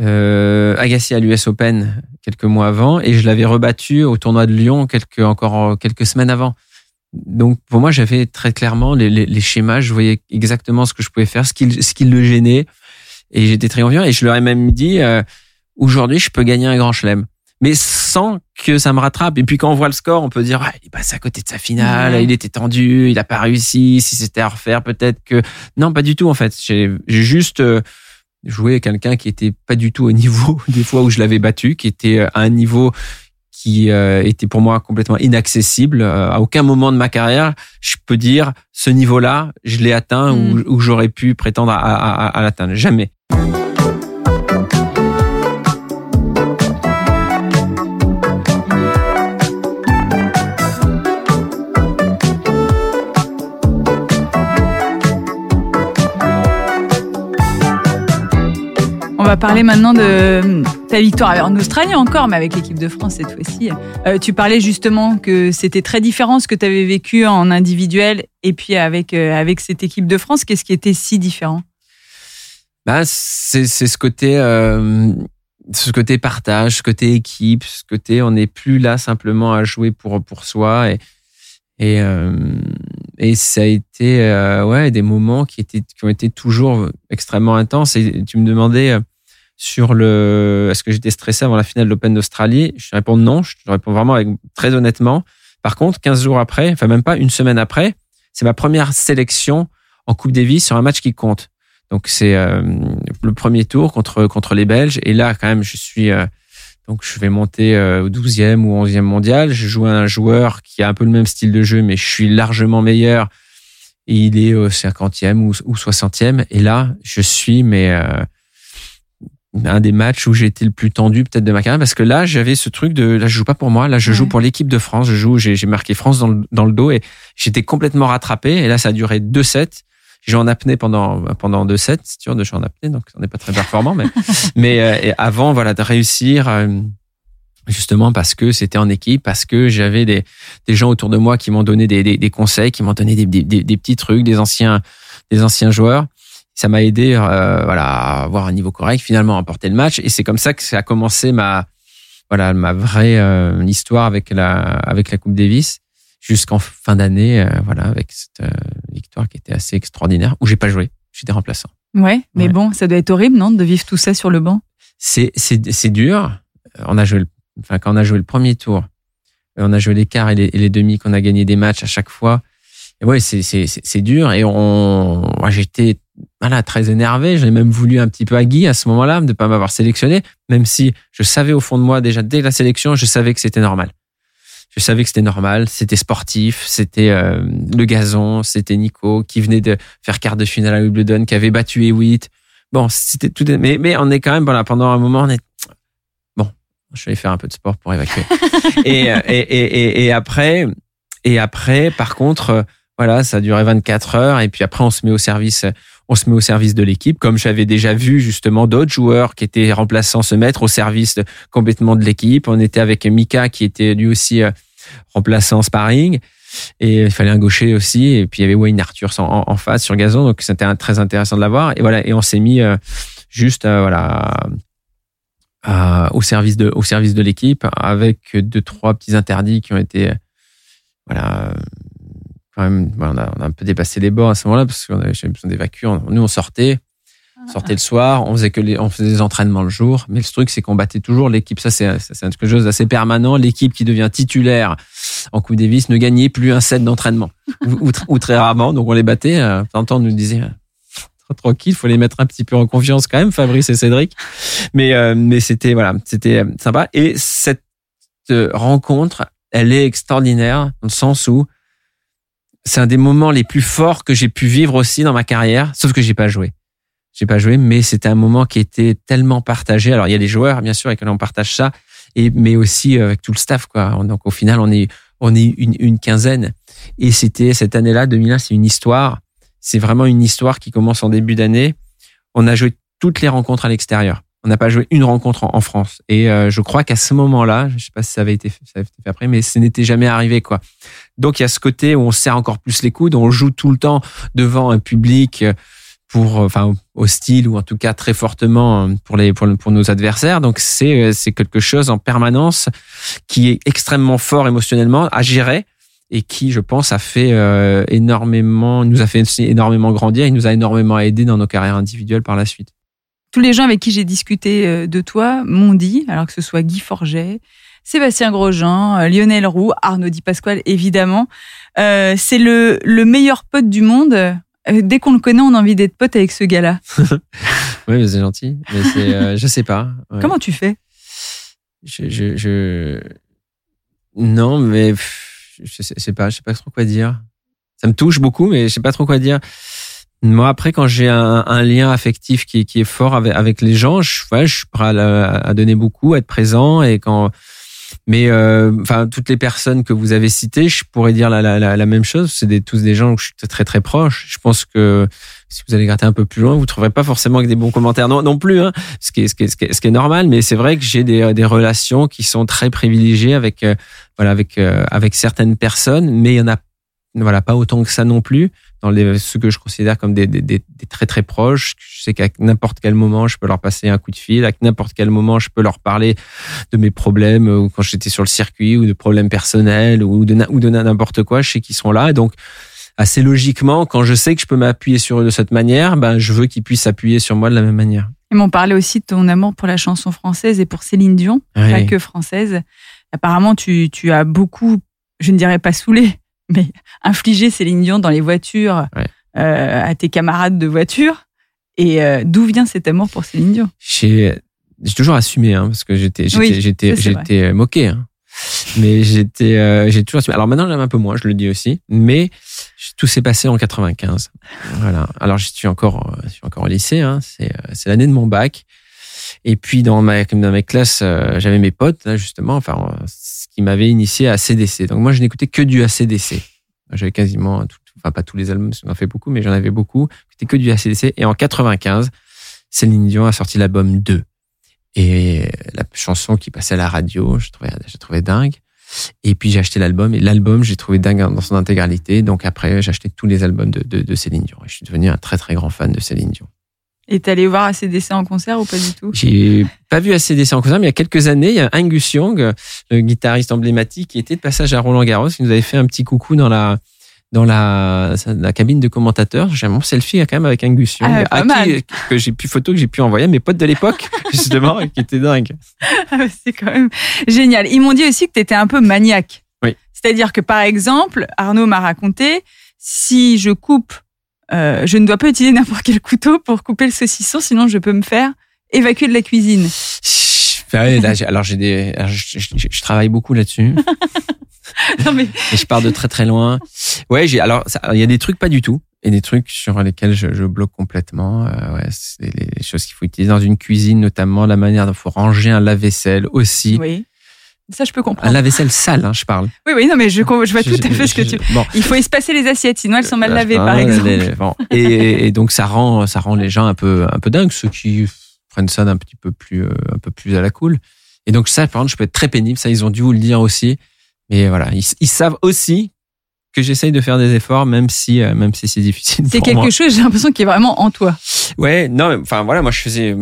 euh, Agassi à l'US Open quelques mois avant et je l'avais rebattu au tournoi de Lyon quelques encore quelques semaines avant. Donc pour moi, j'avais très clairement les, les, les, schémas, je voyais exactement ce que je pouvais faire, ce qui, ce qui le gênait, et j'étais très confiant. Et je leur ai même dit, euh, aujourd'hui, je peux gagner un grand chelem, mais sans que ça me rattrape. Et puis quand on voit le score, on peut dire, il passe à côté de sa finale, il était tendu, il a pas réussi. Si c'était à refaire, peut-être que non, pas du tout en fait. J'ai juste euh, joué quelqu'un qui était pas du tout au niveau des fois où je l'avais battu, qui était à un niveau qui euh, était pour moi complètement inaccessible. Euh, à aucun moment de ma carrière, je peux dire ce niveau-là, je l'ai atteint ou, mm. j'aurais pu prétendre à, à, à l'atteindre. Jamais. Va parler maintenant de ta victoire en Australie encore, mais avec l'équipe de France cette fois-ci. Euh, tu parlais justement que c'était très différent ce que tu avais vécu en individuel et puis avec, euh, avec cette équipe de France. Qu'est-ce qui était si différent? Bah, c'est ce côté euh, ce côté partage, ce côté équipe, ce côté on n'est plus là simplement à jouer pour pour soi et et, ça a été ouais des moments qui étaient qui ont été toujours extrêmement intenses et tu me demandais sur le est-ce que j'étais stressé avant la finale de l'Open d'Australie? Je réponds non, je réponds vraiment très honnêtement. Par contre, 15 jours après, enfin même pas une semaine après, c'est ma première sélection en Coupe Davis sur un match qui compte. Donc c'est euh, le premier tour contre contre les Belges et là quand même je suis euh, donc je vais monter euh, au 12e ou 11e mondial, je joue à un joueur qui a un peu le même style de jeu mais je suis largement meilleur. Et il est au 50e ou, ou 60e et là je suis mais un des matchs où j'ai été le plus tendu peut-être de ma carrière parce que là j'avais ce truc de là je joue pas pour moi là je joue pour l'équipe de France je joue j'ai marqué France dans le, dans le dos et j'étais complètement rattrapé et là ça a duré deux sets. J'ai en apnée pendant pendant deux sets c'est sûr de jouer en apnée donc on n'est pas très performant mais mais euh, avant voilà de réussir euh, justement parce que c'était en équipe parce que j'avais des des gens autour de moi qui m'ont donné des, des, des conseils qui m'ont donné des, des, des petits trucs des anciens des anciens joueurs ça m'a aidé euh, voilà à avoir un niveau correct finalement à remporter le match. Et c'est comme ça que ça a commencé ma voilà ma vraie euh, histoire avec la avec la Coupe Davis jusqu'en fin d'année euh, voilà avec cette victoire qui était assez extraordinaire où j'ai pas joué. J'étais remplaçant. Ouais mais bon ça doit être horrible non de vivre tout ça sur le banc? C'est c'est c'est dur. On a joué le, enfin quand on a joué le premier tour on a joué les quarts et les, et les demi qu'on a gagné des matchs à chaque fois. Et ouais c'est c'est c'est dur. Et on j'étais voilà, très énervé. J'ai même voulu un petit peu à Guy à ce moment-là de ne pas m'avoir sélectionné, même si je savais au fond de moi déjà dès la sélection, je savais que c'était normal. Je savais que c'était normal, c'était sportif, c'était euh, le gazon, c'était Nico qui venait de faire quart de finale à Wimbledon, qui avait battu Hewitt. Bon, c'était tout, mais, mais on est quand même voilà pendant un moment on est bon. Je vais faire un peu de sport pour évacuer. et, et, et, et après, et après, par contre, voilà, ça a duré 24 heures et puis après on se met au service on se met au service de l'équipe, comme j'avais déjà vu justement d'autres joueurs qui étaient remplaçants se mettre au service complètement de l'équipe. On était avec Mika qui était lui aussi euh, remplaçant sparring. Et il fallait un gaucher aussi. Et puis il y avait Wayne Arthur en, face sur gazon. Donc c'était très intéressant de l'avoir. Et voilà. Et on s'est mis euh, juste euh, voilà au service de au service de l'équipe avec deux trois petits interdits qui ont été voilà quand même, on, a, on, a, un peu dépassé les bords à ce moment-là parce qu'on avait besoin d'évacuer. Nous, on sortait, sortait le soir, on faisait que les, on faisait des entraînements le jour. Mais le truc, c'est qu'on battait toujours l'équipe. Ça, c'est quelque chose d'assez permanent. L'équipe qui devient titulaire en Coupe Davis ne gagnait plus un set d'entraînement ou, très rarement. Donc, on les battait. Euh, on nous disait tranquille, faut les mettre un petit peu en confiance quand même, Fabrice et Cédric. Mais euh, mais c'était voilà, c'était sympa. Et cette euh, rencontre, elle est extraordinaire dans le sens où c'est un des moments les plus forts que j'ai pu vivre aussi dans ma carrière, sauf que j'ai pas joué. J'ai pas joué, mais c'était un moment qui était tellement partagé. Alors il y a les joueurs, bien sûr, avec qui on partage ça, et mais aussi euh, avec tout le staff, quoi. Donc au final, on est on est une, une quinzaine, et c'était cette année-là, 2001, c'est une histoire. C'est vraiment une histoire qui commence en début d'année. On a joué toutes les rencontres à l'extérieur. On n'a pas joué une rencontre en, France. Et euh, je crois qu'à ce moment-là, je sais pas si ça avait été fait, ça avait été fait après, mais ce n'était jamais arrivé, quoi. Donc il y a ce côté où on serre encore plus les coudes, on joue tout le temps devant un public euh, pour, enfin, hostile ou en tout cas très fortement pour les pour, pour nos adversaires. Donc c'est c'est quelque chose en permanence qui est extrêmement fort émotionnellement à gérer et qui, je pense, a fait euh, énormément, nous a fait énormément grandir, il nous a énormément aidé dans nos carrières individuelles par la suite. Tous les gens avec qui j'ai discuté euh, de toi m'ont dit, alors que ce soit Guy Forget, Sébastien Grosjean, euh, Lionel Roux, Arnaud Di Pasquale, évidemment, euh, c'est le, le meilleur pote du monde. Dès qu'on le connaît, on a envie d'être pote avec ce gars-là. oui, c'est gentil. Mais c'est, je sais pas. Comment tu fais? Je, je, je, Non, mais je sais, pas, je sais pas trop quoi dire. Ça me touche beaucoup, mais je sais pas trop quoi dire. Moi, après, quand j'ai un, lien affectif qui, qui est fort avec, les gens, je, ouais, je suis prêt à, donner beaucoup, à être présent. Et quand, mais euh, enfin, toutes les personnes que vous avez citées, je pourrais dire la, la, la, même chose. C'est des, tous des gens que je suis très très proche. Je pense que si vous allez gratter un peu plus loin, vous trouverez pas forcément que des bons commentaires non, non plus, hein, ce, qui est, ce, qui est, ce, qui est, normal. Mais c'est vrai que j'ai des, des relations qui sont très privilégiées avec euh, voilà avec euh, avec certaines personnes, mais il y en a voilà pas autant que ça non plus dans les ceux que je considère comme des, des, des très très proches. Je sais qu'à n'importe quel moment, je peux leur passer un coup de fil. À n'importe quel moment, je peux leur parler de mes problèmes ou quand j'étais sur le circuit ou de problèmes personnels ou de ou de n'importe quoi. Je sais qu'ils sont là et donc assez logiquement, quand je sais que je peux m'appuyer sur eux de cette manière, ben, je veux qu'ils puissent s'appuyer sur moi de la même manière. Ils m'ont parlé aussi de ton amour pour la chanson française et pour Céline Dion, pas que française. Apparemment, tu, tu as beaucoup, je ne dirais pas saoulé, mais infligé Céline Dion dans les voitures euh, à tes camarades de voiture. Et euh, d'où vient cet amour pour Céline Dion? J'ai toujours assumé, hein, parce que j'étais j'étais j'étais moqué. Hein. Mais j'étais, euh, j'ai toujours. Alors maintenant, j'aime un peu moins, je le dis aussi. Mais tout s'est passé en 95. Voilà. Alors je suis encore, je suis encore au lycée. Hein. C'est, euh, c'est l'année de mon bac. Et puis dans ma, dans mes classes, euh, j'avais mes potes là justement, enfin, ce qui m'avait initié à CDC. Donc moi, je n'écoutais que du ACDC. J'avais quasiment, enfin pas tous les albums, j'en fait beaucoup, mais j'en avais beaucoup. C'était que du ACDC. Et en 95, Céline Dion a sorti l'album 2. Et la chanson qui passait à la radio, je trouvais, je trouvais dingue. Et puis j'ai acheté l'album et l'album j'ai trouvé dingue dans son intégralité. Donc après j'ai acheté tous les albums de, de, de, Céline Dion. Et je suis devenu un très très grand fan de Céline Dion. Et t'es allé voir ACDC en concert ou pas du tout? J'ai pas vu ACDC en concert, mais il y a quelques années, il y a Angus Young, le guitariste emblématique, qui était de passage à Roland Garros, qui nous avait fait un petit coucou dans la dans la, la cabine de commentateur. J'ai mon selfie quand même avec Angus Young, ah, à qui, que j'ai pu photo que j'ai pu envoyer à mes potes de l'époque, justement, qui étaient dingues. Ah, c'est quand même génial. Ils m'ont dit aussi que tu étais un peu maniaque. Oui. C'est-à-dire que par exemple, Arnaud m'a raconté, si je coupe, euh, je ne dois pas utiliser n'importe quel couteau pour couper le saucisson, sinon je peux me faire évacuer de la cuisine. alors j'ai des, je, je travaille beaucoup là-dessus. non mais... Et je pars de très très loin. Ouais, j'ai alors il y a des trucs pas du tout et des trucs sur lesquels je, je bloque complètement. Euh, ouais, c'est les choses qu'il faut utiliser dans une cuisine, notamment la manière dont il faut ranger un lave-vaisselle aussi. Oui. Ça, je peux comprendre. Un lave-vaisselle sale, hein, je parle. Oui, oui, non, mais je, je vois tout à fait ce que tu. Bon. Il faut espacer les assiettes, sinon elles sont mal lavées, par exemple. bon. et, et, donc ça rend, ça rend les gens un peu, un peu dingues, ceux qui prennent ça d'un petit peu plus, euh, un peu plus à la cool. Et donc ça, par exemple, je peux être très pénible. Ça, ils ont dû vous le dire aussi. Et voilà, ils, savent aussi que j'essaye de faire des efforts, même si euh, même si c'est difficile. C'est quelque chose, j'ai l'impression, qui est vraiment en toi. Ouais, non, enfin voilà, moi je faisais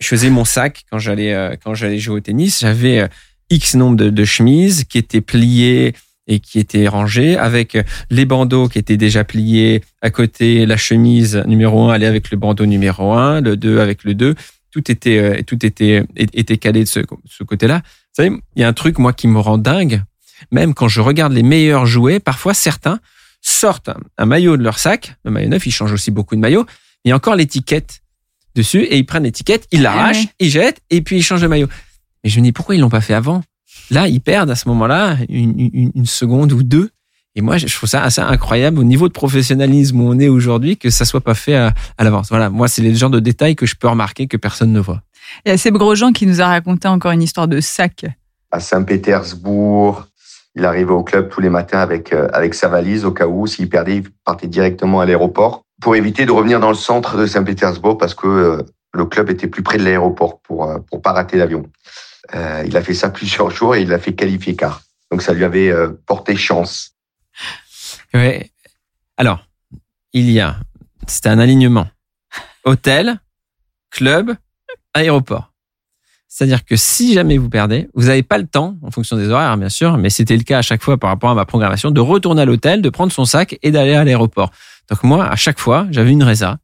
je faisais mon sac quand j'allais euh, quand j'allais jouer au tennis. J'avais euh, X nombre de, de, chemises qui étaient pliées et qui étaient rangées avec les bandeaux qui étaient déjà pliés à côté. La chemise numéro 1 allait avec le bandeau numéro 1, le 2 avec le 2. Tout était tout était était calé de ce, ce côté-là. Vous savez, il y a un truc moi qui me rend dingue même quand je regarde les meilleurs jouets, parfois certains sortent un maillot de leur sac, le maillot neuf, ils changent aussi beaucoup de maillots, il y a encore l'étiquette dessus et ils prennent l'étiquette, ils l'arrachent, ils jettent et puis ils changent de maillot. Mais je me dis pourquoi ils l'ont pas fait avant? Là, ils perdent à ce moment-là une, seconde ou deux. Et moi, je trouve ça assez incroyable au niveau de professionnalisme où on est aujourd'hui que ça soit pas fait à, l'avance. Voilà, moi, c'est les genres de détails que je peux remarquer que personne ne voit. Il y a gros gens qui nous a raconté encore une histoire de sac. À Saint-Pétersbourg, il arrivait au club tous les matins avec, euh, avec sa valise au cas où, s'il perdait, il partait directement à l'aéroport pour éviter de revenir dans le centre de Saint-Pétersbourg parce que euh, le club était plus près de l'aéroport pour euh, pour pas rater l'avion. Il a fait ça plusieurs jours et il a fait qualifier car. Donc ça lui avait porté chance. Alors, il y a, c'était un alignement. hôtel, club, aéroport. C'est-à-dire que si jamais vous perdez, vous n'avez pas le temps, en fonction des horaires bien sûr, mais c'était le cas à chaque fois par rapport à ma programmation, de retourner à l'hôtel, de prendre son sac et d'aller à l'aéroport. Donc moi, à chaque fois, j'avais une résa.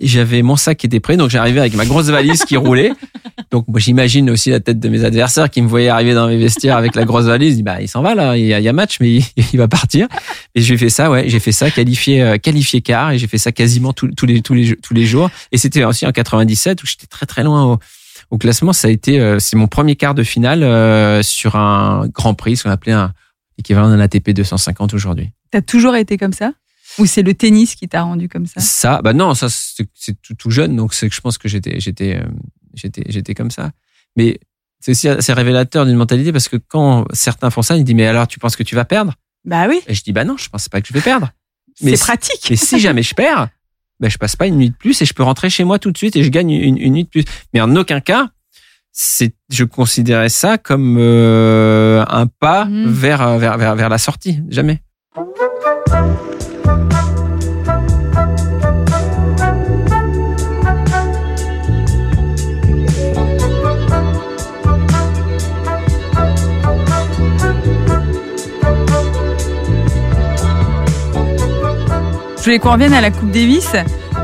J'avais mon sac qui était prêt, donc j'arrivais avec ma grosse valise qui roulait. Donc moi j'imagine aussi la tête de mes adversaires qui me voyaient arriver dans mes vestiaires avec la grosse valise. Bah il s'en va là, il y, a, match, mais il, il, va partir. Et j'ai fait ça, ouais, j'ai fait ça, qualifié euh, qualifié quart, et j'ai fait ça quasiment tous les tous les tous les jours. Et c'était aussi en 97 où j'étais très très loin au, au classement. Ça a été euh, c'est mon premier quart de finale euh, sur un Grand Prix, ce qu'on appelait un équivalent d'un ATP 250 aujourd'hui. T'as toujours été comme ça? Ou c'est le tennis qui t'a rendu comme ça Ça, bah non, ça c'est tout, tout, jeune, donc c'est que je pense que j'étais j'étais euh, j'étais j'étais comme ça. Mais c'est aussi assez révélateur d'une mentalité parce que quand certains font ça, ils disent mais alors tu penses que tu vas perdre? Bah oui. Et je dis bah non, je pense pas que je vais perdre. C'est pratique. Mais si jamais je perds, ben je passe pas une nuit de plus et je peux rentrer chez moi tout de suite et je gagne une, une nuit de plus. Mais en aucun cas, c'est je considérais ça comme euh, un pas mmh. vers, vers vers vers la sortie. Jamais. Je voulais qu'on revienne à la Coupe Davis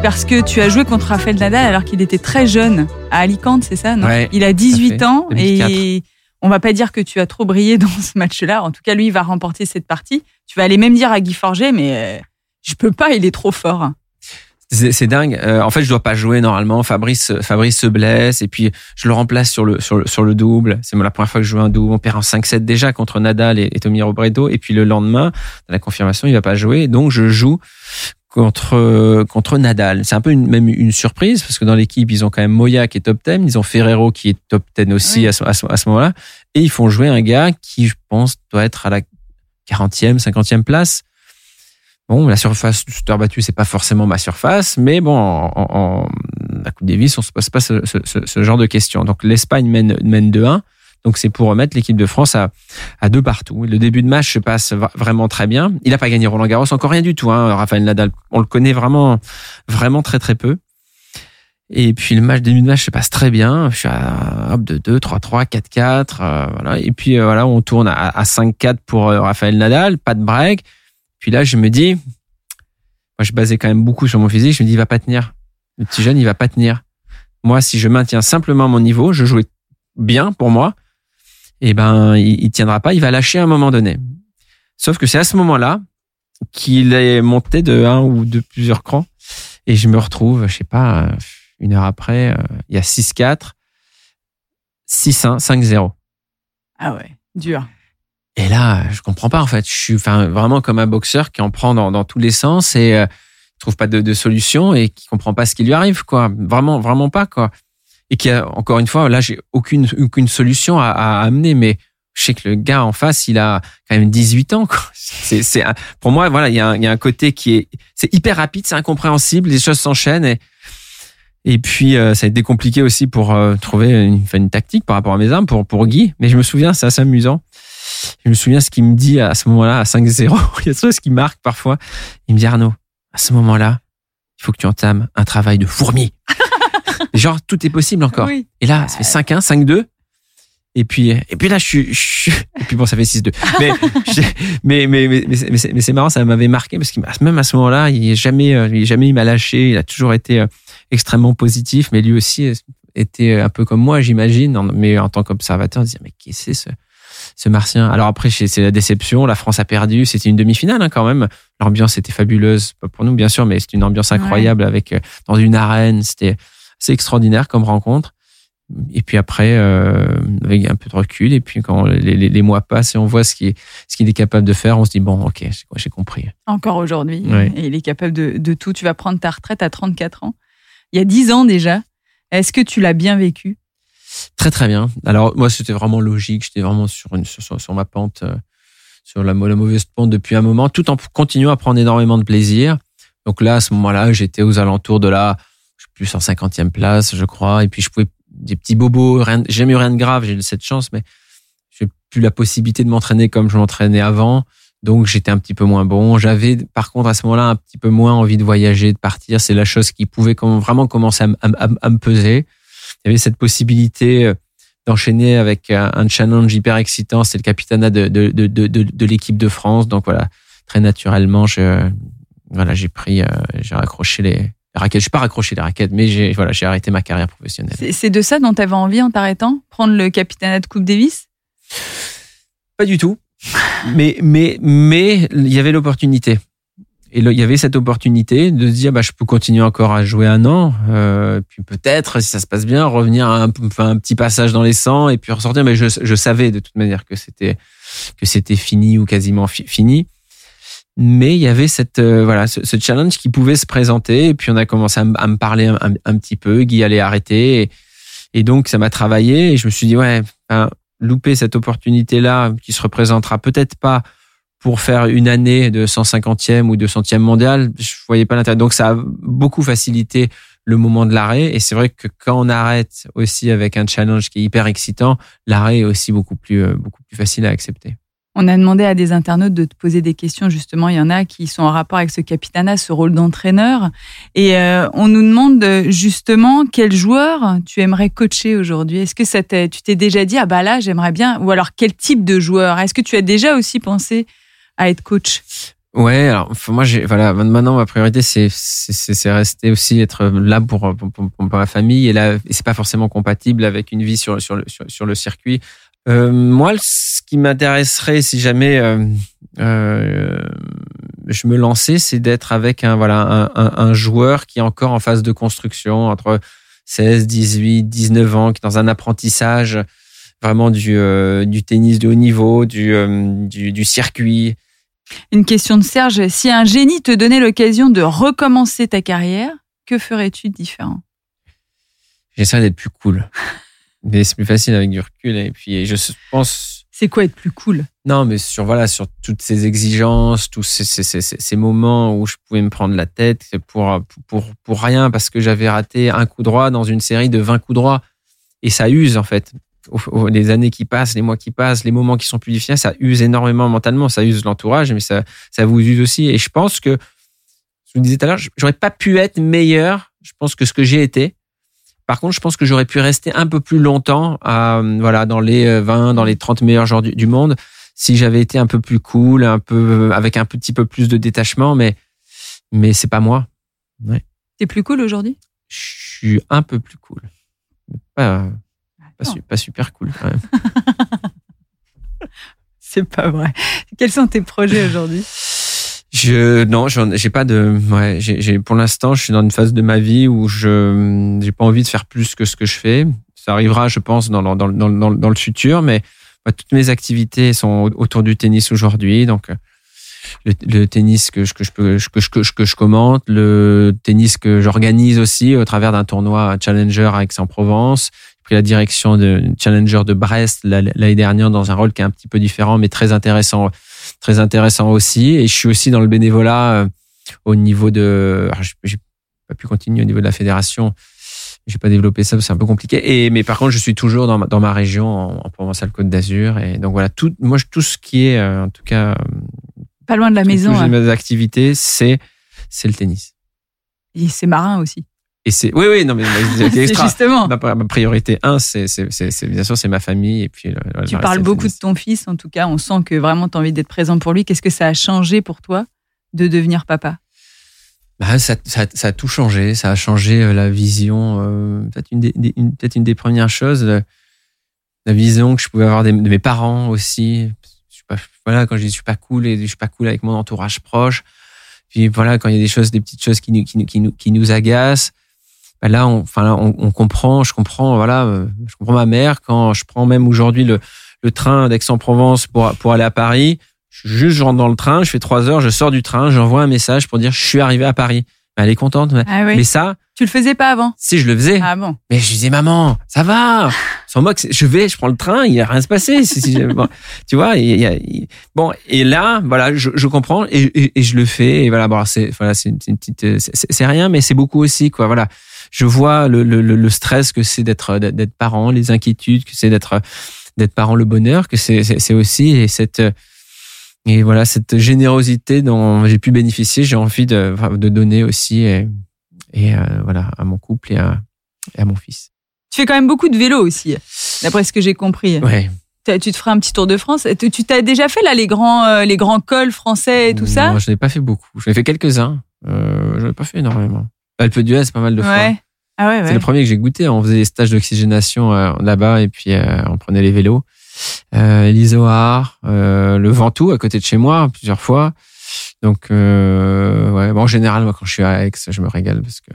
parce que tu as joué contre Rafael Nadal alors qu'il était très jeune à Alicante, c'est ça non ouais, Il a 18 ans 2004. et on va pas dire que tu as trop brillé dans ce match-là. En tout cas, lui, il va remporter cette partie. Tu vas aller même dire à Guy Forget, mais euh, je peux pas, il est trop fort. C'est dingue. Euh, en fait, je dois pas jouer normalement. Fabrice, Fabrice se blesse et puis je le remplace sur le sur le, sur le double. C'est la première fois que je joue un double. On perd en 5-7 déjà contre Nadal et, et Tommy Robredo. Et puis le lendemain, dans la confirmation, il va pas jouer. Donc je joue contre contre Nadal. C'est un peu une, même une surprise parce que dans l'équipe ils ont quand même Moya qui est top 10, ils ont Ferrero qui est top 10 aussi oui. à ce, à ce, à ce moment-là, et ils font jouer un gars qui je pense doit être à la 40e, 50e place. Bon, la surface du shooter battu, c'est pas forcément ma surface, mais bon, en, en, en la Coupe Davis, on se pose pas ce, ce, ce genre de questions. Donc l'Espagne mène, mène 2-1. Donc c'est pour remettre l'équipe de France à, à deux partout. Le début de match se passe vraiment très bien. Il n'a pas gagné Roland Garros, encore rien du tout. Hein, Rafael Nadal, on le connaît vraiment, vraiment très très peu. Et puis le match début de match se passe très bien. Je suis à hop de 2, 3, 3, 4, 4. Euh, voilà. Et puis euh, voilà, on tourne à, à 5, 4 pour euh, Rafael Nadal, pas de break. Puis là, je me dis, moi, je basais quand même beaucoup sur mon physique. Je me dis, il va pas tenir. Le petit jeune, il va pas tenir. Moi, si je maintiens simplement mon niveau, je jouais bien pour moi. Et ben, il, il tiendra pas. Il va lâcher à un moment donné. Sauf que c'est à ce moment-là qu'il est monté de un ou de plusieurs crans. Et je me retrouve, je sais pas, une heure après, il y a 6-4, 6-1, 5-0. Ah ouais, dur. Et là, je comprends pas en fait. Je suis enfin vraiment comme un boxeur qui en prend dans, tous les sens et euh, trouve pas de, de, solution et qui comprend pas ce qui lui arrive quoi. Vraiment, vraiment pas quoi. Et qui a encore une fois, là, j'ai aucune aucune solution à, à, amener, mais je sais que le gars en face, il a quand même 18 ans. C'est, c'est pour moi, voilà, il y, a un, il y a un côté qui est, c'est hyper rapide, c'est incompréhensible, les choses s'enchaînent et et puis euh, ça a été compliqué aussi pour euh, trouver une, une tactique par rapport à mes armes pour pour Guy. Mais je me souviens, c'est assez amusant je me souviens ce qu'il me dit à ce moment-là, à 5-0. Il y a ce qui marque parfois. Il me dit Arnaud, à ce moment-là, il faut que tu entames un travail de fourmi. Genre, tout est possible encore. Oui. Et là, ça fait 5-1, 5-2. Et puis, et puis là, je suis, je et puis bon, ça fait 6-2. Mais, mais, mais, mais, mais, mais c'est marrant, ça m'avait marqué parce que même à ce moment-là, il est jamais, il est jamais, il m'a lâché. Il a toujours été extrêmement positif, mais lui aussi était un peu comme moi, j'imagine, mais en tant qu'observateur, dire mais qui c'est ce, ce martien. Alors après, c'est la déception. La France a perdu. C'était une demi-finale hein, quand même. L'ambiance était fabuleuse, pas pour nous bien sûr, mais c'était une ambiance incroyable ouais. avec dans une arène. C'était c'est extraordinaire comme rencontre. Et puis après, euh, avec un peu de recul, et puis quand les, les, les, mois passent et on voit ce qu'il ce qu'il est capable de faire, on se dit bon, ok, j'ai compris. Encore aujourd'hui, ouais. et il est capable de, de tout. Tu vas prendre ta retraite à 34 ans. Il y a 10 ans déjà. Est-ce que tu l'as bien vécu? Très très bien. Alors moi c'était vraiment logique, j'étais vraiment sur, sur, ma pente, euh, sur la, la, mauvaise pente depuis un moment, tout en continuant à prendre énormément de plaisir. Donc là à ce moment-là j'étais aux alentours de la plus 150e place je crois, et puis je pouvais des petits bobos, rien, jamais eu rien de grave, j'ai eu cette chance, mais j'ai plus la possibilité de m'entraîner comme je m'entraînais avant. Donc j'étais un petit peu moins bon. J'avais par contre à ce moment-là un petit peu moins envie de voyager, de partir. C'est la chose qui pouvait vraiment commencer à, me peser. Il y avait cette possibilité euh, d'enchaîner avec un challenge hyper excitant. C'est le capitanat de, de, de, de, l'équipe de France. Donc voilà, très naturellement, je, voilà, j'ai pris, euh, j'ai raccroché les, raquettes. Je suis pas raccroché les raquettes, mais j'ai voilà, j'ai arrêté ma carrière professionnelle. C'est de ça dont tu avais envie en t'arrêtant? Prendre le capitanat de Coupe Davis? Pas du tout mais mais mais il y avait l'opportunité. Et il y avait cette opportunité de se dire, bah, je peux continuer encore à jouer un an, euh, puis peut-être, si ça se passe bien, revenir à un, petit passage dans les 100 et puis ressortir. Mais je, savais de toute manière que c'était que c'était fini ou quasiment fini. Mais il y avait cette euh, voilà ce, challenge qui pouvait se présenter. Et puis on a commencé à, me parler un, petit peu. Guy allait arrêter. Et, donc ça m'a travaillé. Et je me suis dit ouais, louper cette opportunité-là qui se représentera peut-être pas pour faire une année de 150e ou 200e mondial, je voyais pas l'intérêt. Donc ça a beaucoup facilité le moment de l'arrêt. Et c'est vrai que quand on arrête aussi avec un challenge qui est hyper excitant, l'arrêt est aussi beaucoup plus, euh, beaucoup plus facile à accepter. On a demandé à des internautes de te poser des questions. Justement, il y en a qui sont en rapport avec ce capitanat, ce rôle d'entraîneur. Et euh, on nous demande justement quel joueur tu aimerais coacher aujourd'hui. Est-ce que ça tu t'es déjà dit ah bah là j'aimerais bien ou alors quel type de joueur? Est-ce que tu as déjà aussi pensé à être coach Ouais, alors moi j'ai voilà maintenant ma priorité c'est c'est rester aussi être là pour pour, pour, famille et là c'est pas forcément compatible avec une vie sur sur le sur le circuit euh, moi, ce qui m'intéresserait si jamais euh, euh, je me lançais, c'est d'être avec un voilà un, un, joueur qui est encore en phase de construction entre 16, 18, 19 ans, qui est dans un apprentissage vraiment du, du tennis de haut niveau, du, du circuit. Une question de Serge. Si un génie te donnait l'occasion de recommencer ta carrière, que ferais-tu de différent? J'essaierais d'être plus cool. Mais c'est plus facile avec du recul. Et puis, je pense. C'est quoi être plus cool? Non, mais sur voilà, sur toutes ces exigences, tous ces, ces, ces, ces, moments où je pouvais me prendre la tête pour pour pour rien parce que j'avais raté un coup droit dans une série de 20 coups droits et ça use en fait. Les années qui passent, les mois qui passent, les moments qui sont plus difficiles, ça use énormément mentalement. Ça use l'entourage, mais ça ça vous use aussi. Et je pense que je vous disais tout à l'heure, j'aurais pas pu être meilleur. Je pense que ce que j'ai été par contre, je pense que j'aurais pu rester un peu plus longtemps, euh, voilà, dans les 20, euh, dans les 30 meilleurs joueurs du, monde, si j'avais été un peu plus cool, un peu avec un petit peu plus de détachement, mais mais c'est pas moi. Ouais. T'es plus cool aujourd'hui? Je suis un peu plus cool, pas pas, super cool quand même. c'est pas vrai. Quels sont tes projets aujourd'hui? Je non, j'ai pas de ouais, j'ai pour l'instant, je suis dans une phase de ma vie où je j'ai pas envie de faire plus que ce que je fais. Ça arrivera, je pense, dans dans dans dans, dans le futur, mais toutes mes activités sont autour du tennis aujourd'hui, donc le, le, tennis que je, que je peux que je, que je, que je commente, le tennis que j'organise aussi au travers d'un tournoi Challenger à Aix-en-Provence. Pris la direction de Challenger de Brest l'année dernière dans un rôle qui est un petit peu différent mais très intéressant très intéressant aussi. Et je suis aussi dans le bénévolat euh, au niveau de. J'ai pas pu continuer au niveau de la fédération. J'ai pas développé ça, c'est un peu compliqué. Et mais par contre, je suis toujours dans ma, dans ma région, en, en Provence-Alpes-Côte d'Azur. Et donc voilà, tout, moi, tout ce qui est, euh, en tout cas, pas loin de la maison. Toutes mes activités, c'est c'est le tennis. Et c'est marin aussi. Et c'est oui oui non mais justement. Ma, priorité un c'est bien sûr c'est ma famille et puis tu parles beaucoup de ton fils en tout cas on sent que vraiment tu as envie d'être présent pour lui. Qu'est-ce que ça a changé pour toi de devenir papa? Bah, ça, ça, ça, a tout changé. Ça a changé euh, la vision euh, peut-être une, des, peut-être une des premières choses la, vision que je pouvais avoir de mes parents aussi. Je suis pas, voilà quand je dis je suis pas cool et je suis pas cool avec mon entourage proche puis voilà quand il y a des choses des petites choses qui nous qui, qui, qui nous agacent là, on, enfin, on, on, comprend, je comprends, voilà, euh, je comprends ma mère quand je prends même aujourd'hui le, le train d'Aix-en-Provence pour, pour aller à Paris. Je, juste, je rentre dans le train, je fais trois heures, je sors du train, j'envoie un message pour dire je suis arrivé à Paris. Bah, elle est contente. Ah mais ça. Tu le faisais pas avant? Si, je le faisais. Ah bon? Mais je disais, maman, ça va. Sans moi, je vais, je prends le train, il n'y a rien à se passer. tu vois, il y a, bon, et là, voilà, je, je comprends et, et, je le fais. Et voilà, bon, c'est, voilà, c'est une, petite, c'est rien, mais c'est beaucoup aussi, quoi. Voilà je vois le, le, le stress que c'est d'être d'être parent, les inquiétudes que c'est d'être d'être parent, le bonheur que c'est aussi et cette et voilà, cette générosité dont j'ai pu bénéficier, j'ai envie de, de donner aussi et, et euh, voilà, à mon couple et à, et à mon fils. Tu fais quand même beaucoup de vélo aussi, d'après ce que j'ai compris. Ouais. Tu te feras un petit tour de France. Tu tu t'as déjà fait là les grands, euh, les grands cols français et tout ça? Non, je n'ai pas fait beaucoup. J'en ai fait quelques-uns. Euh, je n'ai pas fait énormément. Alpe d'Huez, c'est pas mal de fois. Ouais. Ah ouais, C'est ouais. le premier que j'ai goûté. On faisait des stages d'oxygénation euh, là-bas et puis euh, on prenait les vélos. Euh, l'Isoard, euh, le Ventoux à côté de chez moi plusieurs fois. Donc euh, ouais, bon, en général moi quand je suis à Aix, je me régale parce que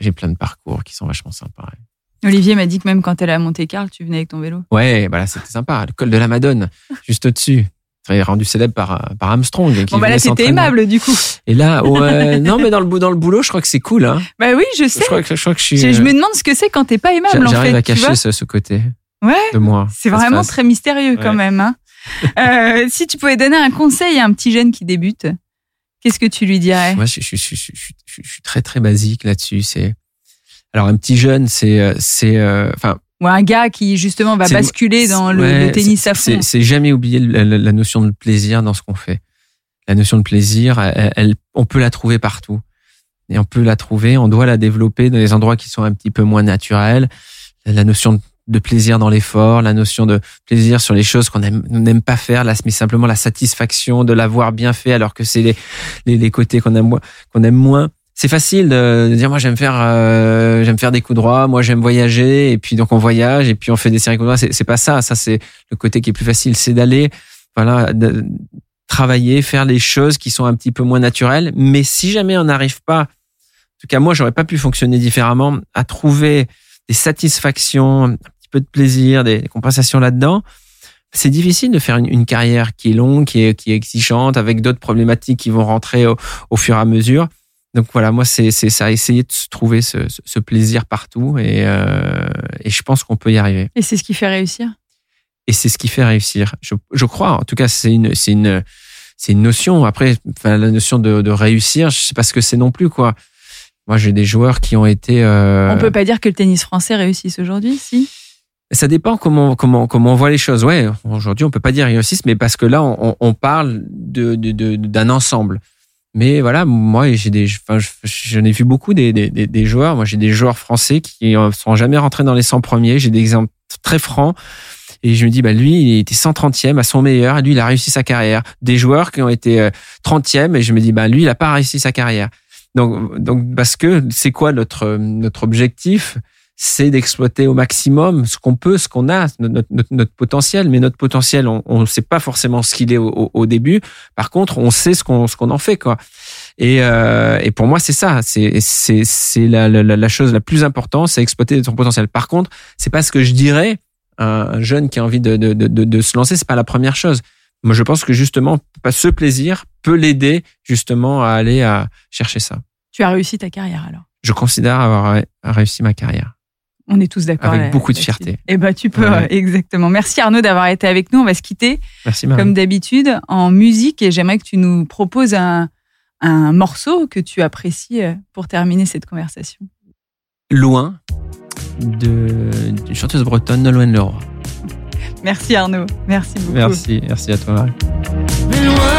j'ai- plein de parcours qui sont vachement sympas. Olivier m'a dit que même quand elle est à Monte-Carlo, tu venais avec ton vélo. Ouais, bah là c'était sympa. Le col de la Madone, juste au-dessus. Très rendu célèbre par, par Armstrong. qui Bon bah là c'était aimable du coup. Et là, ouais, non mais dans le, dans le boulot, je crois que c'est cool. Hein. Bah oui, je sais. Je crois que je, crois que je suis. Je, je euh, me demande ce que c'est quand t'es pas aimable en J'arrive fait. à tu cacher ce, ce côté Ouais. de moi. C'est vraiment très mystérieux quand Ouais. même. Hein. Euh, si tu pouvais donner un conseil à un petit jeune qui débute, qu'est-ce que tu lui dirais? Moi, je, je, je, je, je- je- je suis très très basique là-dessus. C'est alors un petit jeune, c'est euh, c'est euh, enfin Ou un gars qui justement va basculer dans le, ouais, le tennis à fond. C'est jamais oublier la, notion de plaisir dans ce qu'on fait. La notion de plaisir, elle, elle- on peut la trouver partout. Et on peut la trouver, on doit la développer dans les endroits qui sont un petit peu moins naturels. La notion de plaisir dans l'effort, la notion de plaisir sur les choses qu'on aime- on n'aime pas faire, mais simplement la satisfaction de l'avoir bien fait alors que c'est les, les, les côtés qu'on aime, qu'on aime moins. C'est facile de dire moi j'aime faire euh, j'aime faire des coups droits, moi j'aime voyager et puis donc on voyage et puis on fait des séries coups droits. C'est pas ça, ça c'est le côté qui est plus facile, c'est d'aller voilà de- travailler, faire les choses qui sont un petit peu moins naturelles. Mais si jamais on n'arrive pas, en tout cas moi j'aurais pas pu fonctionner différemment, à trouver des satisfactions, un petit peu de plaisir, des, compensations là-dedans. C'est difficile de faire une, carrière qui est longue, qui est, qui est exigeante, avec d'autres problématiques qui vont rentrer au fur et à mesure. Donc voilà, moi c'est ça, essayer de se trouver ce, plaisir partout et, euh, et je pense qu'on peut y arriver. Et c'est ce qui fait réussir? Et c'est ce qui fait réussir. Je, je crois, en tout cas, c'est une, notion. Après, enfin, la notion de, de réussir, je sais pas ce que c'est non plus, quoi. Moi, j'ai des joueurs qui ont été. Euh, On peut pas dire que le tennis français réussisse aujourd'hui, si? Ça dépend comment comment comment on voit les choses. Ouais, aujourd'hui, on peut pas dire réussissent, mais parce que là, on, on parle de- d'un ensemble. Mais voilà, moi, j'ai des, enfin, je- j'en ai vu beaucoup des, des, des- des joueurs. Moi, j'ai des joueurs français qui euh, sont jamais rentrés dans les 100 premiers. J'ai des exemples très francs. Et je me dis, bah, lui, il était 130e à son meilleur. Et lui, il a réussi sa carrière. Des joueurs qui ont été euh, 30e. Et je me dis, bah, lui, il a pas réussi sa carrière. Donc, donc, parce que c'est quoi notre, notre objectif? C'est d'exploiter au maximum ce qu'on peut, ce qu'on a, notre, notre, notre potentiel. Mais notre potentiel, on ne sait pas forcément ce qu'il est au, début. Par contre, on sait ce qu'on ce qu'on en fait, quoi. Et, euh, et pour moi, c'est ça. C'est c'est c'est la, la, la chose la plus importante, c'est exploiter son potentiel. Par contre, c'est pas ce que je dirais à un jeune qui a envie de de de, de, se lancer. C'est pas la première chose. Moi, je pense que justement, ce plaisir peut l'aider justement à aller à chercher ça. tu as réussi ta carrière alors? Je considère avoir ré- réussi ma carrière. On est tous d'accord. Avec là- beaucoup de fierté. Eh ben, tu peux, Ouais. euh, exactement. Merci Arnaud d'avoir été avec nous. On va se quitter, Merci Marie. comme d'habitude, en musique et j'aimerais que tu nous proposes un, un morceau que tu apprécies euh, pour terminer cette conversation. Loin de d'une chanteuse bretonne Nolwenn Leroy. Merci Arnaud. Merci beaucoup. Merci, merci à toi Marie. Mais loin